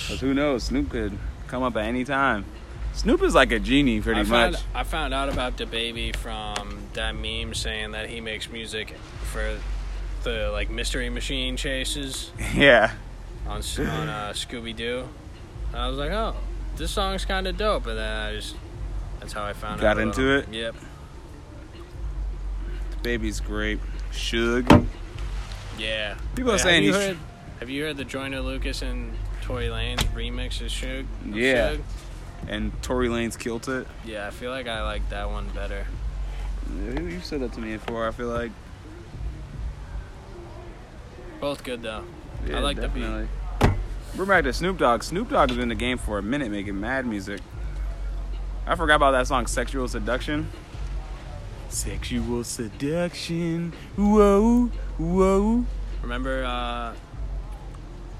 Cause who knows? Snoop could come up at any time. Snoop is like a genie, pretty I much. I found out about DaBaby from that meme saying that he makes music for the like mystery machine chases Yeah. on on uh, Scooby Doo. I was like, oh, this song's kind of dope, and then I just that's how I found Got out. about into it? Yep. DaBaby's great. Suge. Yeah. People are saying have he's- heard, have you heard the Joyner Lucas and Tory Lanez remix of Suge? of Yeah. Suge? And Tory Lanez killed it. Yeah, I feel like I like that one better. You said that to me before. I feel like. Both good though. Yeah, I like the definitely. We're back to Snoop Dogg. Snoop Dogg has been in the game for a minute making mad music. I forgot about that song, Sexual Seduction. Sexual Seduction. Whoa, whoa. Remember, uh,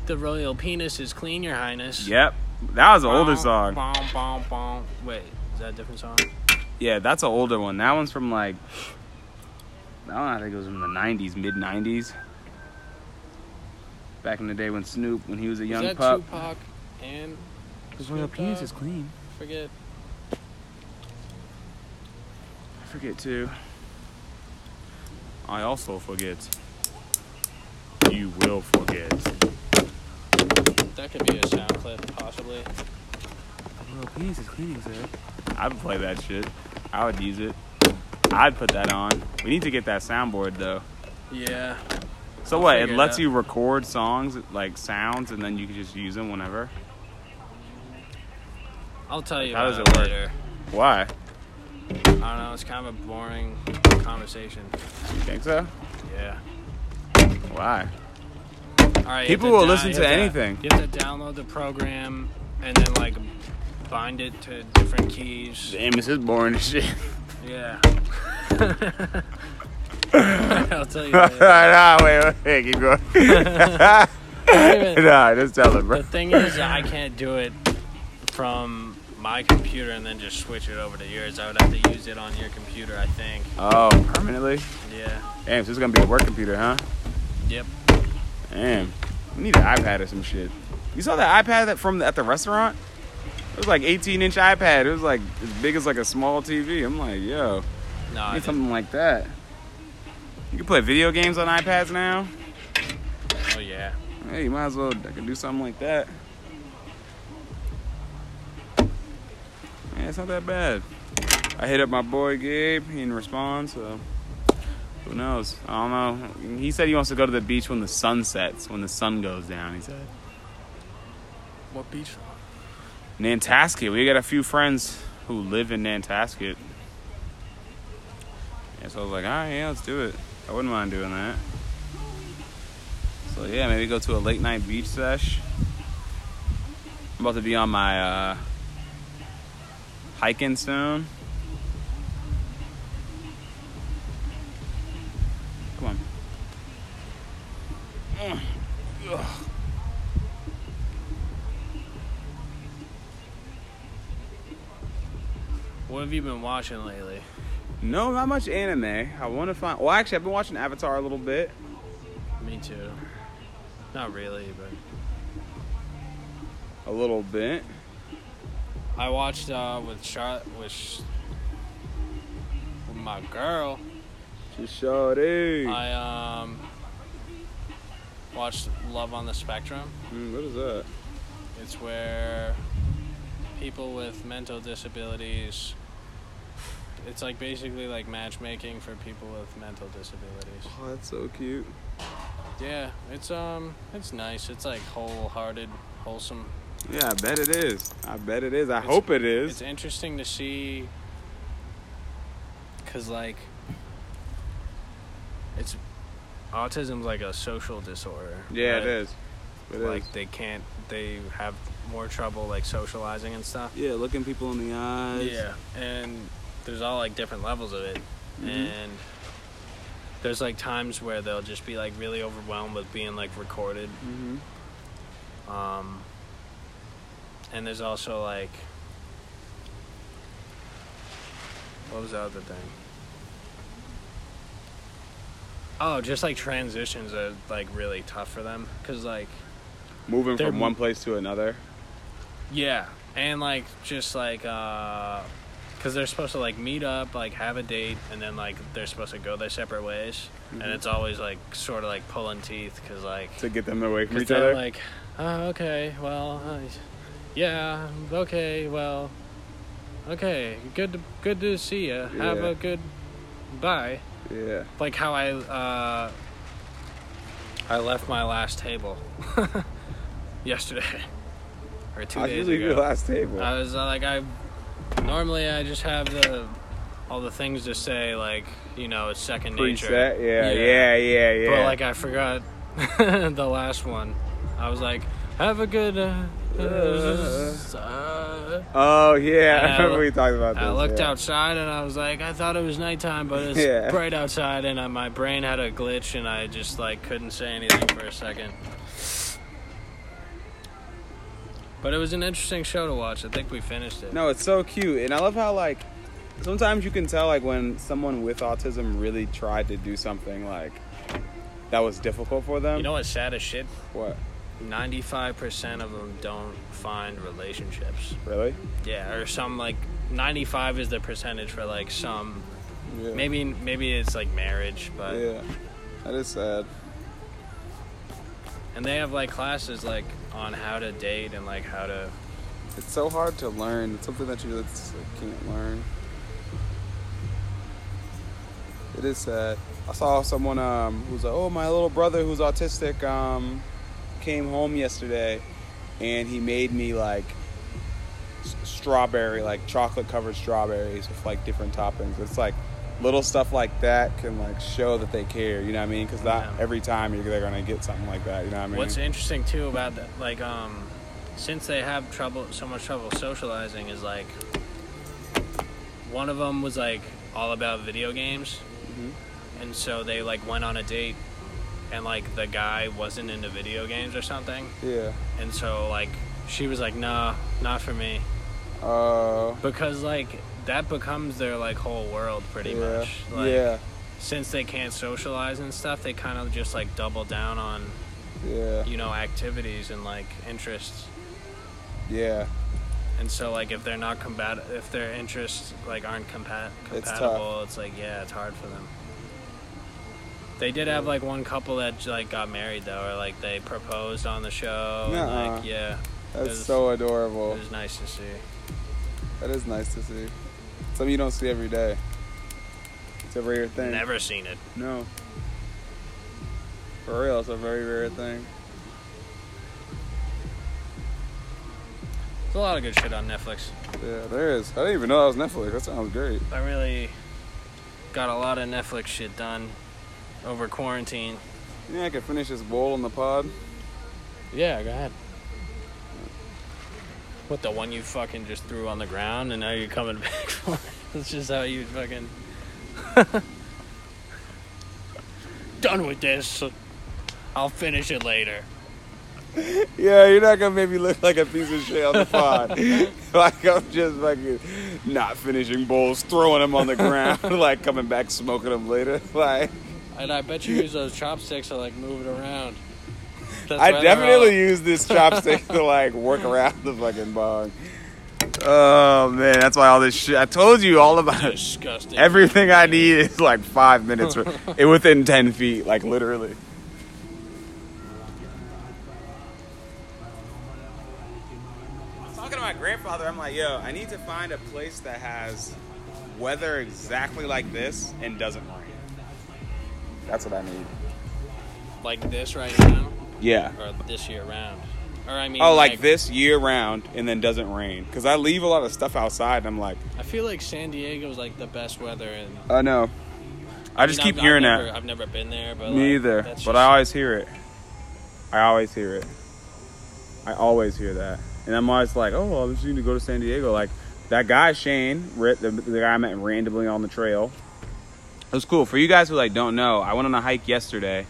the royal penis is clean, Your Highness. Yep. That was an older song. bom, bom, bom. Wait, is that a different song? Yeah, that's an older one. That one's from like. That one I think it was from the 90s, mid 90s. Back in the day when Snoop, when he was a young is that pup. Tupac and His royal penis is clean. forget? I forget too. I also forget. You will forget. That could be a sound clip, possibly. Royal penis is cleaning, sir. I would play that shit. I would use it. I'd put that on. We need to get that soundboard though. Yeah. So I'll what? It figure it lets you record songs like sounds, and then you can just use them whenever. I'll tell you How does it it work? later. Why? I don't know. It's kind of a boring conversation. You think so? Yeah. Why? All right. People will listen to anything. You have to download the program and then like bind it to different keys. Damn, this is boring as shit. Yeah. I'll tell you. Nah, wait, wait, wait, keep going. nah, just tell him, bro. The thing is, uh, I can't do it from my computer and then just switch it over to yours. I would have to use it on your computer, I think. Oh, permanently? Yeah. Damn, so this is gonna be a work computer, huh? Yep. Damn. We need an iPad or some shit. You saw that iPad that from the, at the restaurant? It was like 18 inch iPad. It was like as big as like a small TV. I'm like, yo, No, need something like that. You can play video games on iPads now. Oh yeah. Hey, you might as well. I can do something like that. Yeah, it's not that bad. I hit up my boy Gabe. He didn't respond, so who knows? I don't know. He said he wants to go to the beach when the sun sets, when the sun goes down. He said. What beach? Nantasket. We got a few friends who live in Nantasket. And so I was like, all right, yeah, let's do it. I wouldn't mind doing that. So yeah, maybe go to a late night beach sesh. I'm about to be on my uh, hiking soon. Come on. Ugh. What have you been watching lately? No, not much anime. I want to find. Well, actually, I've been watching Avatar a little bit. Me too. Not really, but A little bit. I watched uh, with Charlotte with, sh- with my girl. Just shawty. I um watched Love on the Spectrum. Mm, what is that? It's where people with mental disabilities. It's like basically like matchmaking for people with mental disabilities. Oh, that's so cute. Yeah, it's um, it's nice. It's like wholehearted, wholesome. Yeah, I bet it is. I bet it is. I It's- hope it is. It's interesting to see, cause like, it's autism's like a social disorder. Yeah, right? it is. It is. like they can't, they have more trouble like socializing and stuff. yeah, looking people in the eyes. Yeah, and there's all like different levels of it, Mhm. and there's like times where they'll just be like really overwhelmed with being like recorded. hmm Um, and there's also like, what was the other thing? Oh, just like transitions are like really tough for them because like Moving from one place to another. yeah, and like just like uh, because they're supposed to like meet up, like have a date, and then like they're supposed to go their separate ways, and Mhm. it's always like sort of like pulling teeth because like To get them away from each other. like, oh, okay, well, uh, yeah, okay, well, okay, good, to, good to see you. Have a good bye. yeah. Like how I, uh, I left my last table yesterday or two you days leave ago. your last table? I was uh, like, I normally I just have the all the things to say, like you know, it's second nature. Preset. Yeah, yeah, yeah, yeah. But like I forgot the last one. I was like, have a good. Uh, uh, oh yeah, I I remember we talked about this. I looked yeah. outside and I was like, I thought it was nighttime, but it's Yeah. bright outside, and uh, my brain had a glitch, and I just like couldn't say anything for a second. But it was an interesting show to watch. I think we finished it. No, it's so cute, and I love how like sometimes you can tell like when someone with autism really tried to do something like that was difficult for them. You know what's sad as shit? what? Ninety-five percent of them don't find relationships. Really? Yeah, or some like ninety-five is the percentage for like some. Yeah. Maybe maybe it's like marriage, but Yeah, that is sad. And they have like classes like on how to date and like how to It's so hard to learn. It's something that you like, can't learn. It is sad. I saw someone um, who's like, oh, my little brother who's autistic um, came home yesterday, and he made me like strawberry, like chocolate covered strawberries with like different toppings. It's like little stuff like that can like show that they care. You know what I mean? Because not Yeah. every time you're they're gonna get something like that. You know what I mean? What's interesting too about that, like, um, since they have trouble, so much trouble socializing, is like, one of them was like all about video games, Mhm. and so they like went on a date, and like the guy wasn't into video games or something, Yeah. and so like she was like, nah, not for me, Uh. because like that becomes their like whole world pretty yeah. much. Like, yeah. Since they can't socialize and stuff, they kind of just like double down on Yeah. you know activities and like interests. Yeah. And so, like, if they're not combat, if their interests like aren't compat- compatible, it's, like yeah, it's hard for them. They did have like one couple that like got married though, or like they proposed on the show. And, like, yeah, That's was- so it adorable. was nice to see. That is nice to see. Something you don't see every day. It's a rare thing. Never seen it. No. For real, it's a very rare thing. There's a lot of good shit on Netflix. Yeah, there is. I didn't even know that was Netflix. That sounds great. I really got a lot of Netflix shit done over quarantine. Yeah, I could finish this bowl on the pod. Yeah, go ahead. What the one you fucking just threw on the ground and now you're coming back for it? That's just how you fucking done with this. I'll finish it later. Yeah, you're not gonna make me look like a piece of shit on the pod. like I'm just fucking not finishing bowls, throwing them on the ground, like coming back smoking them later. Like And I bet you use those chopsticks to like move it around. That's I definitely use this chopstick to like work around the fucking bong. Oh man, that's why all this shit. I told you all about it. disgusting. Everything I need is like five minutes, it within ten feet, like literally. I was talking to my grandfather. I'm like, yo, I need to find a place that has weather exactly like this and doesn't rain. That's what I need. like this right now, Yeah. or this year round, or I mean, Oh, like this year round and then doesn't rain. Because I leave a lot of stuff outside and I'm like, I feel like San Diego's like the best weather, and I know. I just mean, keep I've- hearing I've never, that. I've never been there, but Me like. But I always hear it. I always hear it. I always hear that. And I'm always like, oh, well, I just need to go to San Diego. Like, that guy, Shane, the, the guy I met randomly on the trail, it was cool. For you guys who, like, don't know, I went on a hike yesterday,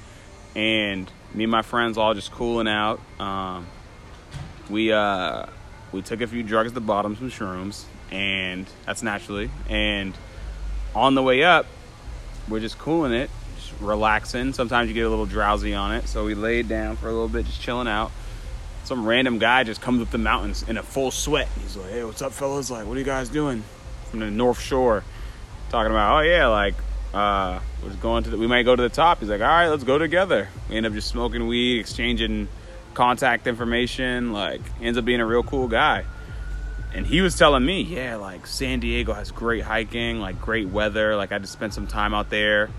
and me and my friends all just cooling out. Um, we, uh, we took a few drugs at the bottom, some shrooms, and that's naturally. And on the way up, we're just cooling it, just relaxing. Sometimes you get a little drowsy on it, so we laid down for a little bit, just chilling out. Some random guy just comes up the mountains in a full sweat. He's like, "Hey, what's up, fellas? Like, what are you guys doing?" From the North Shore, talking about, "Oh yeah, like, uh, we're going to. The, we might go to the top." He's like, "All right, let's go together." We end up just smoking weed, exchanging contact information. Like, ends up being a real cool guy. And he was telling me, yeah, like San Diego has great hiking, like great weather. Like I just spent some time out there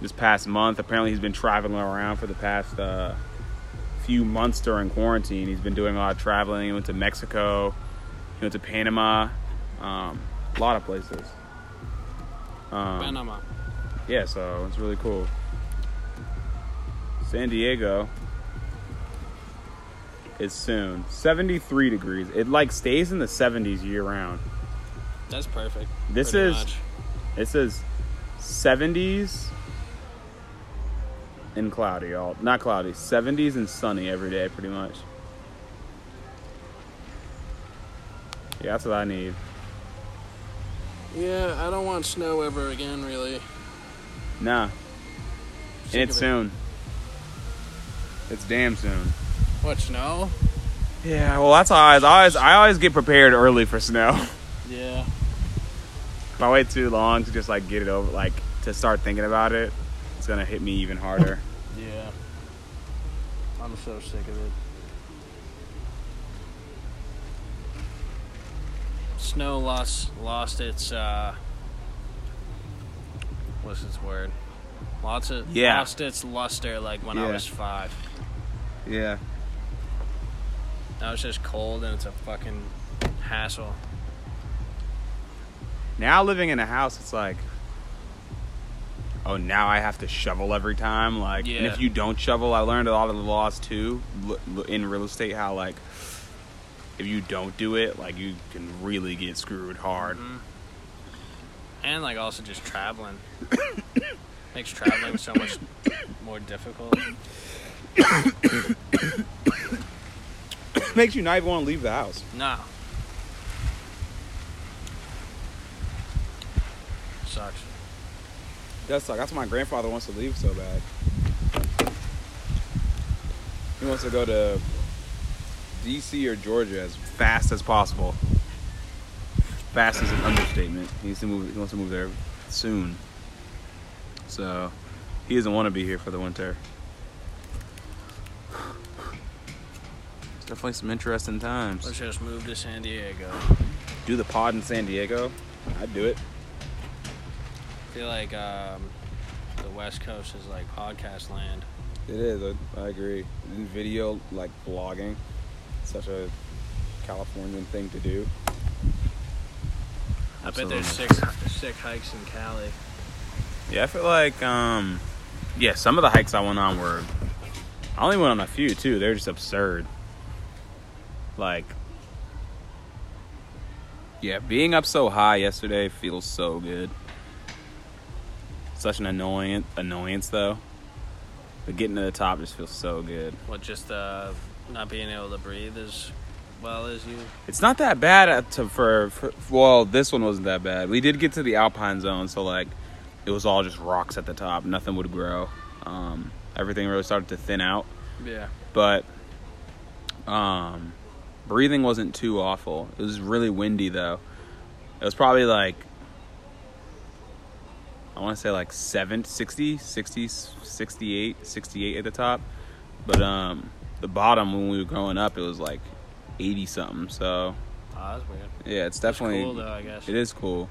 this past month. Apparently, he's been traveling around for the past uh, few months during quarantine. He's been doing a lot of traveling. He went to Mexico, he went to Panama, um, a lot of places. Um, Panama. Yeah, so it's really cool. San Diego is soon 73 degrees. It like stays in the 70s year round. That's perfect. This pretty is- much. It says 70s and cloudy, all not cloudy, 70s and sunny every day, pretty much. Yeah, that's what I need. Yeah, I don't want snow ever again, really. Nah, Sick and it's it. soon. It's damn soon. What snow? Yeah, well, that's always, I always, I always get prepared early for snow. Yeah. if I wait too long to just like get it over, like to start thinking about it, it's gonna hit me even harder. Yeah. I'm so sick of it. Snow lost lost its uh was its word. Lots of Yeah. lost its luster like when I was five. Yeah. Now it's just cold and it's a fucking hassle. Now living in a house, it's like, oh, now I have to shovel every time. Like, and if you don't shovel, I learned a lot of the laws too in real estate. How like, if you don't do it, like you can really get screwed hard. Mhm. And like also just traveling makes traveling so much more difficult. Makes you not even want to leave the house. No. Sucks. That's like that's why my grandfather wants to leave so bad. He wants to go to DC or Georgia as fast as possible. Fast is an understatement. He needs to move. He wants to move there soon. So he doesn't want to be here for the winter. It's definitely some interesting times. Let's just move to San Diego. Do the pod in San Diego. I'd do it. I feel like um, the West Coast is like podcast land. It is. I, I agree. In video, like blogging, such a Californian thing to do. I bet there's Absolutely. sick, sick hikes in Cali. Yeah, I feel like, um, yeah, some of the hikes I went on were. I only went on a few too. They're just absurd. Like, yeah, being up so high yesterday feels so good. Such an annoyance, annoyance though. But getting to the top just feels so good. What, just uh, not being able to breathe as well as you? It's not that bad at, to, for, for well, this one wasn't that bad. We did get to the alpine zone, so like it was all just rocks at the top. Nothing would grow. Um, everything really started to thin out, Yeah. but um, breathing wasn't too awful. It was really windy though. It was probably like I want to say like 7 60, 60, 68, 68 at the top. But um the bottom when we were growing up it was like 80 something. So Oh, that's weird. yeah, it's It's definitely cool though, I guess. it is cool.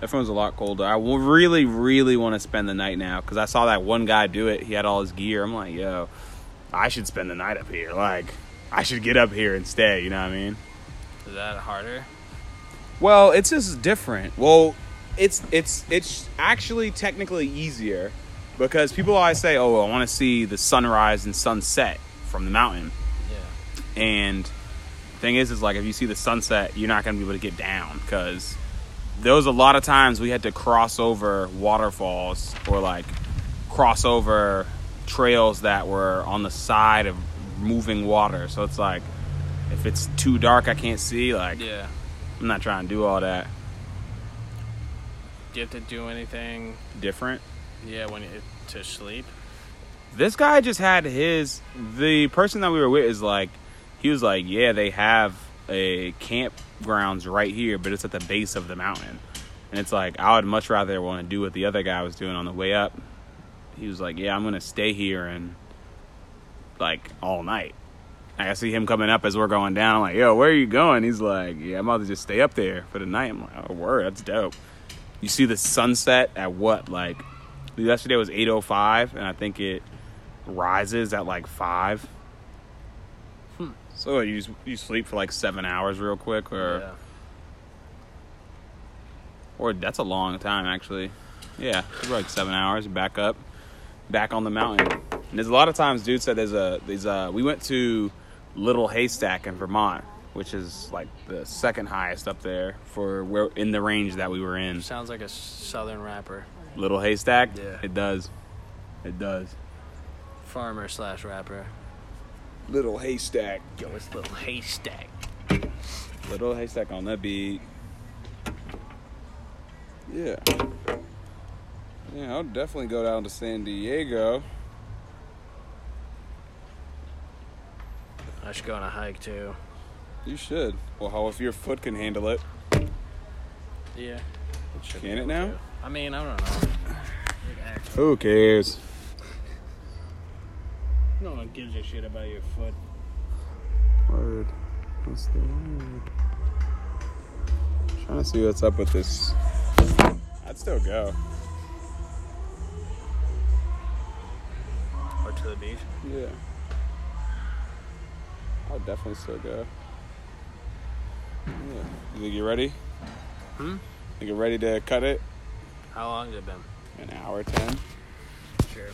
Everyone's a lot colder. I really, really want to spend the night now because I saw that one guy do it. He had all his gear. I'm like, yo, I should spend the night up here. Like, I should get up here and stay. You know what I mean? Is that harder? Well, it's just different. Well, it's it's it's actually technically easier because people always say, "Oh, I want to see the sunrise and sunset from the mountain." Yeah. And thing is, is like if you see the sunset, you're not gonna be able to get down because there was a lot of times we had to cross over waterfalls or like cross over trails that were on the side of moving water. So it's like if it's too dark, I can't see. Like Yeah. I'm not trying to do all that. Do you have to do anything? Different. Yeah, when you, to sleep. This guy just had his. The person that we were with is like, he was like, yeah, they have a campgrounds right here, but it's at the base of the mountain. And it's like, I would much rather want to do what the other guy was doing on the way up. He was like, yeah, I'm going to stay here and like all night. I see him coming up as we're going down. I'm like, yo, where are you going? He's like, yeah, I'm about to just stay up there for the night. I'm like, oh, word, that's dope. You see the sunset at what? Like, yesterday was 8.05, and I think it rises at like 5. So you just- you sleep for like seven hours real quick, or yeah. or that's a long time actually. Yeah, like seven hours. Back up, back on the mountain. And there's a lot of times, dude said there's a there's a. We went to Little Haystack in Vermont, which is like the second highest up there for where in the range that we were in. Sounds like a southern rapper. Little Haystack. Yeah. it does. It does. Farmer slash rapper. Little Haystack. Yo, it's little haystack. Little Haystack on that beat. Yeah. Yeah, I'll definitely go down to San Diego. I should go on a hike too. You should. Well, how if your foot can handle it? Yeah. should Can it now? I mean, I don't know. Who cares? No one gives a shit about your foot. Word. What's the word. I'm trying to see what's up with this. I'd still go. Or to the beach? Yeah. I'd definitely still go. Hmm? Yeah. You think you're ready? Hmm? Think you're ready to cut it? How long has it been? An hour ten. Sure.